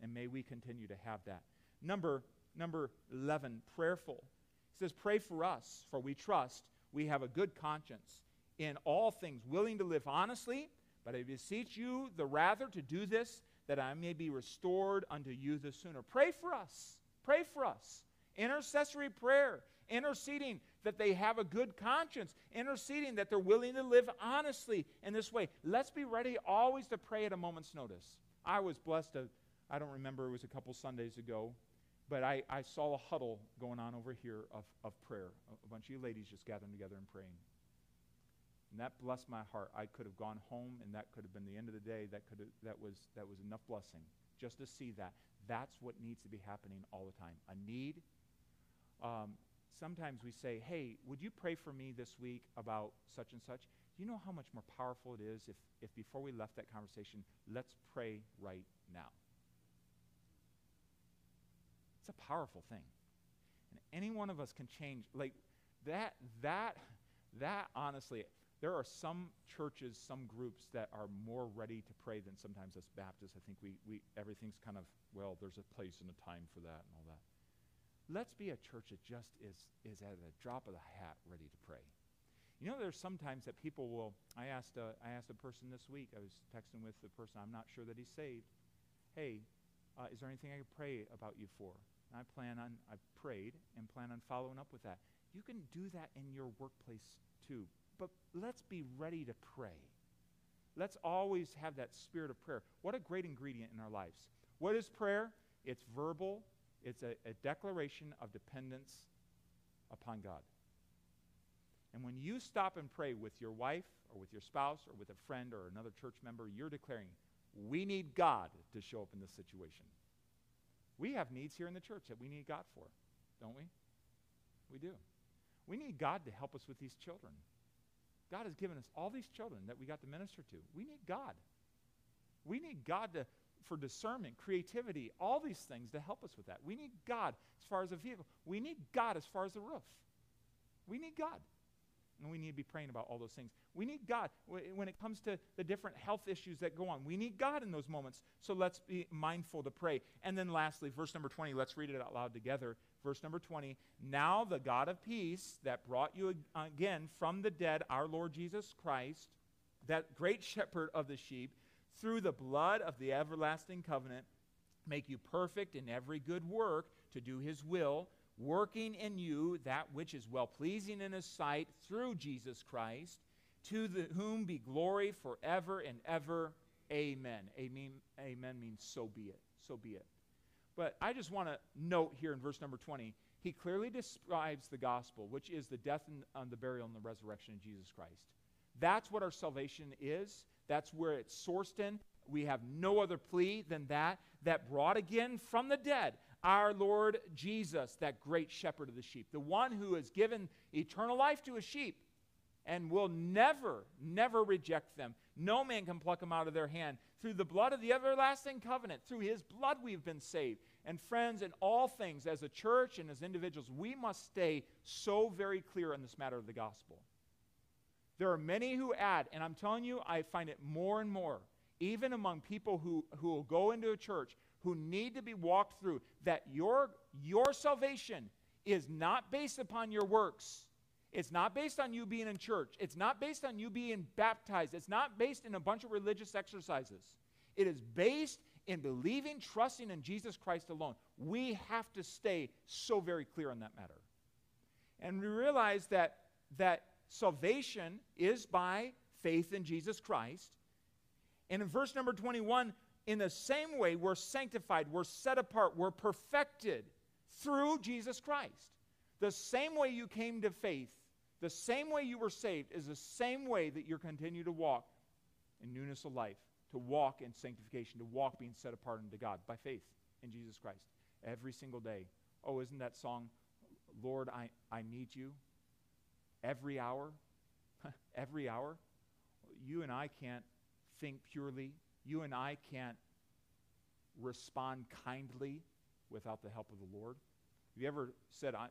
And may we continue to have that. Number, number 11, prayerful. It says, Pray for us, for we trust we have a good conscience in all things, willing to live honestly but I beseech you the rather to do this, that I may be restored unto you the sooner. Pray for us. Pray for us. Intercessory prayer, interceding that they have a good conscience, interceding that they're willing to live honestly in this way. Let's be ready always to pray at a moment's notice. I was blessed, to, I don't remember, it was a couple Sundays ago, but I, I saw a huddle going on over here of, of prayer, a bunch of you ladies just gathering together and praying. And that blessed my heart. I could have gone home and that could have been the end of the day. That, could have, that, was, that was enough blessing just to see that. That's what needs to be happening all the time. A need. Um, sometimes we say, hey, would you pray for me this week about such and such? You know how much more powerful it is if, if before we left that conversation, let's pray right now? It's a powerful thing. And any one of us can change. Like that, that, that honestly, there are some churches, some groups that are more ready to pray than sometimes us Baptists. I think we, we everything's kind of, well, there's a place and a time for that and all that. Let's be a church that just is, is at a drop of the hat ready to pray. You know, there's sometimes that people will. I asked, a, I asked a person this week, I was texting with the person, I'm not sure that he's saved. Hey, uh, is there anything I could pray about you for? And I plan on, I've prayed and plan on following up with that. You can do that in your workplace too. But let's be ready to pray. Let's always have that spirit of prayer. What a great ingredient in our lives. What is prayer? It's verbal, it's a, a declaration of dependence upon God. And when you stop and pray with your wife or with your spouse or with a friend or another church member, you're declaring, we need God to show up in this situation. We have needs here in the church that we need God for, don't we? We do. We need God to help us with these children. God has given us all these children that we got to minister to. We need God. We need God to, for discernment, creativity, all these things to help us with that. We need God as far as a vehicle. We need God as far as the roof. We need God. And we need to be praying about all those things. We need God when it comes to the different health issues that go on. We need God in those moments. So let's be mindful to pray. And then lastly, verse number 20, let's read it out loud together. Verse number 20 Now the God of peace that brought you again from the dead, our Lord Jesus Christ, that great shepherd of the sheep, through the blood of the everlasting covenant, make you perfect in every good work to do his will working in you that which is well pleasing in his sight through Jesus Christ, to the, whom be glory forever and ever. Amen. Amen. Amen means so be it. So be it. But I just want to note here in verse number 20, he clearly describes the gospel, which is the death and, and the burial and the resurrection of Jesus Christ. That's what our salvation is. That's where it's sourced in. We have no other plea than that, that brought again from the dead our Lord Jesus, that great shepherd of the sheep, the one who has given eternal life to his sheep and will never, never reject them. No man can pluck them out of their hand. Through the blood of the everlasting covenant, through his blood we've been saved. And friends, in all things, as a church and as individuals, we must stay so very clear on this matter of the gospel. There are many who add, and I'm telling you, I find it more and more, even among people who, who will go into a church who need to be walked through that your, your salvation is not based upon your works. It's not based on you being in church. It's not based on you being baptized. It's not based in a bunch of religious exercises. It is based in believing, trusting in Jesus Christ alone. We have to stay so very clear on that matter. And we realize that, that salvation is by faith in Jesus Christ. And in verse number 21, in the same way, we're sanctified, we're set apart, we're perfected through Jesus Christ. The same way you came to faith, the same way you were saved, is the same way that you're continue to walk in newness of life, to walk in sanctification, to walk being set apart unto God by faith in Jesus Christ every single day. Oh, isn't that song, Lord, I, I need you every hour? every hour? You and I can't think purely you and I can't respond kindly without the help of the Lord. Have you ever said, I,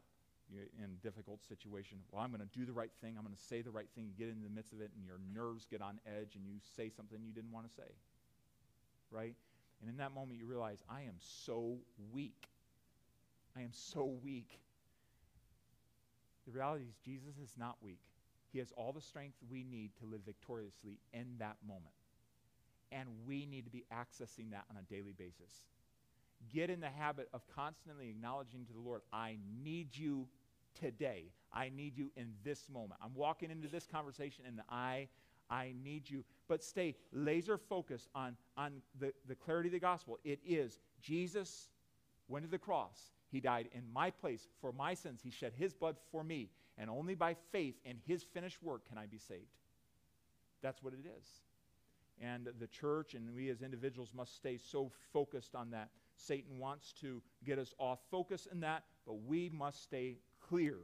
in a difficult situation, well, I'm going to do the right thing, I'm going to say the right thing, you get in the midst of it, and your nerves get on edge, and you say something you didn't want to say? Right? And in that moment, you realize, I am so weak. I am so weak. The reality is, Jesus is not weak. He has all the strength we need to live victoriously in that moment. And we need to be accessing that on a daily basis. Get in the habit of constantly acknowledging to the Lord, I need you today. I need you in this moment. I'm walking into this conversation and I I need you. But stay laser focused on, on the, the clarity of the gospel. It is Jesus went to the cross. He died in my place for my sins. He shed his blood for me. And only by faith in his finished work can I be saved. That's what it is. And the church and we as individuals must stay so focused on that. Satan wants to get us off focus in that, but we must stay clear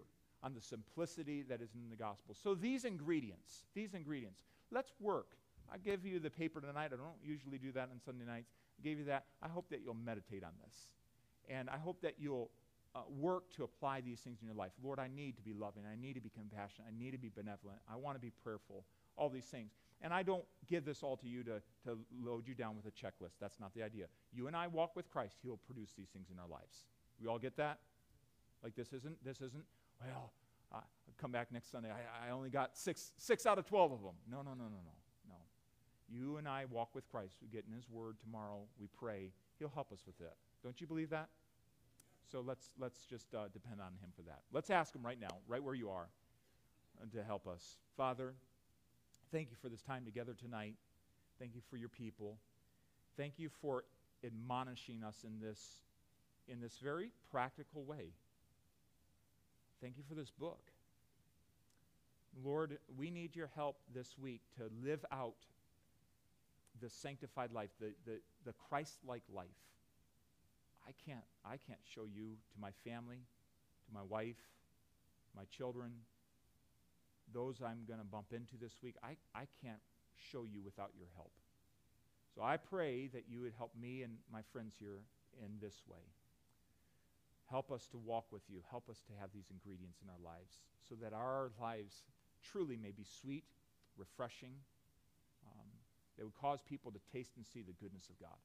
on the simplicity that is in the gospel. So these ingredients, these ingredients, let's work. I give you the paper tonight. I don't usually do that on Sunday nights. I gave you that. I hope that you'll meditate on this. And I hope that you'll uh, work to apply these things in your life. Lord, I need to be loving. I need to be compassionate. I need to be benevolent. I want to be prayerful. All these things. And I don't give this all to you to, to load you down with a checklist. That's not the idea. You and I walk with Christ, He'll produce these things in our lives. We all get that? Like this isn't, this isn't, well, uh, come back next Sunday. I, I only got six, six out of 12 of them. No, no, no, no, no, no. You and I walk with Christ. We get in His Word tomorrow. We pray. He'll help us with that. Don't you believe that? So let's, let's just uh, depend on Him for that. Let's ask Him right now, right where you are, uh, to help us. Father, Thank you for this time together tonight. Thank you for your people. Thank you for admonishing us in this in this very practical way. Thank you for this book. Lord, we need your help this week to live out the sanctified life, the, the, the Christ like life. I can't, I can't show you to my family, to my wife, my children, those I'm going to bump into this week. I, I can't show you without your help. So I pray that you would help me and my friends here in this way. Help us to walk with you. Help us to have these ingredients in our lives so that our lives truly may be sweet, refreshing, um, that would cause people to taste and see the goodness of God.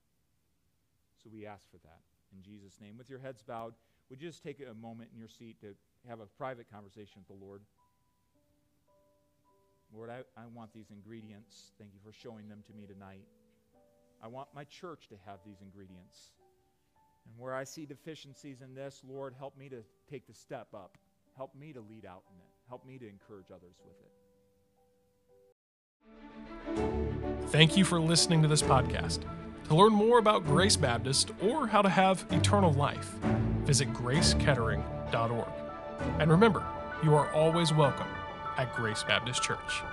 So we ask for that. In Jesus' name. With your heads bowed, would you just take a moment in your seat to have a private conversation with the Lord? Lord, I, I want these ingredients. Thank you for showing them to me tonight. I want my church to have these ingredients. And where I see deficiencies in this, Lord, help me to take the step up. Help me to lead out in it. Help me to encourage others with it. Thank you for listening to this podcast. To learn more about Grace Baptist or how to have eternal life, visit gracekettering.org. And remember, you are always welcome at Grace Baptist Church.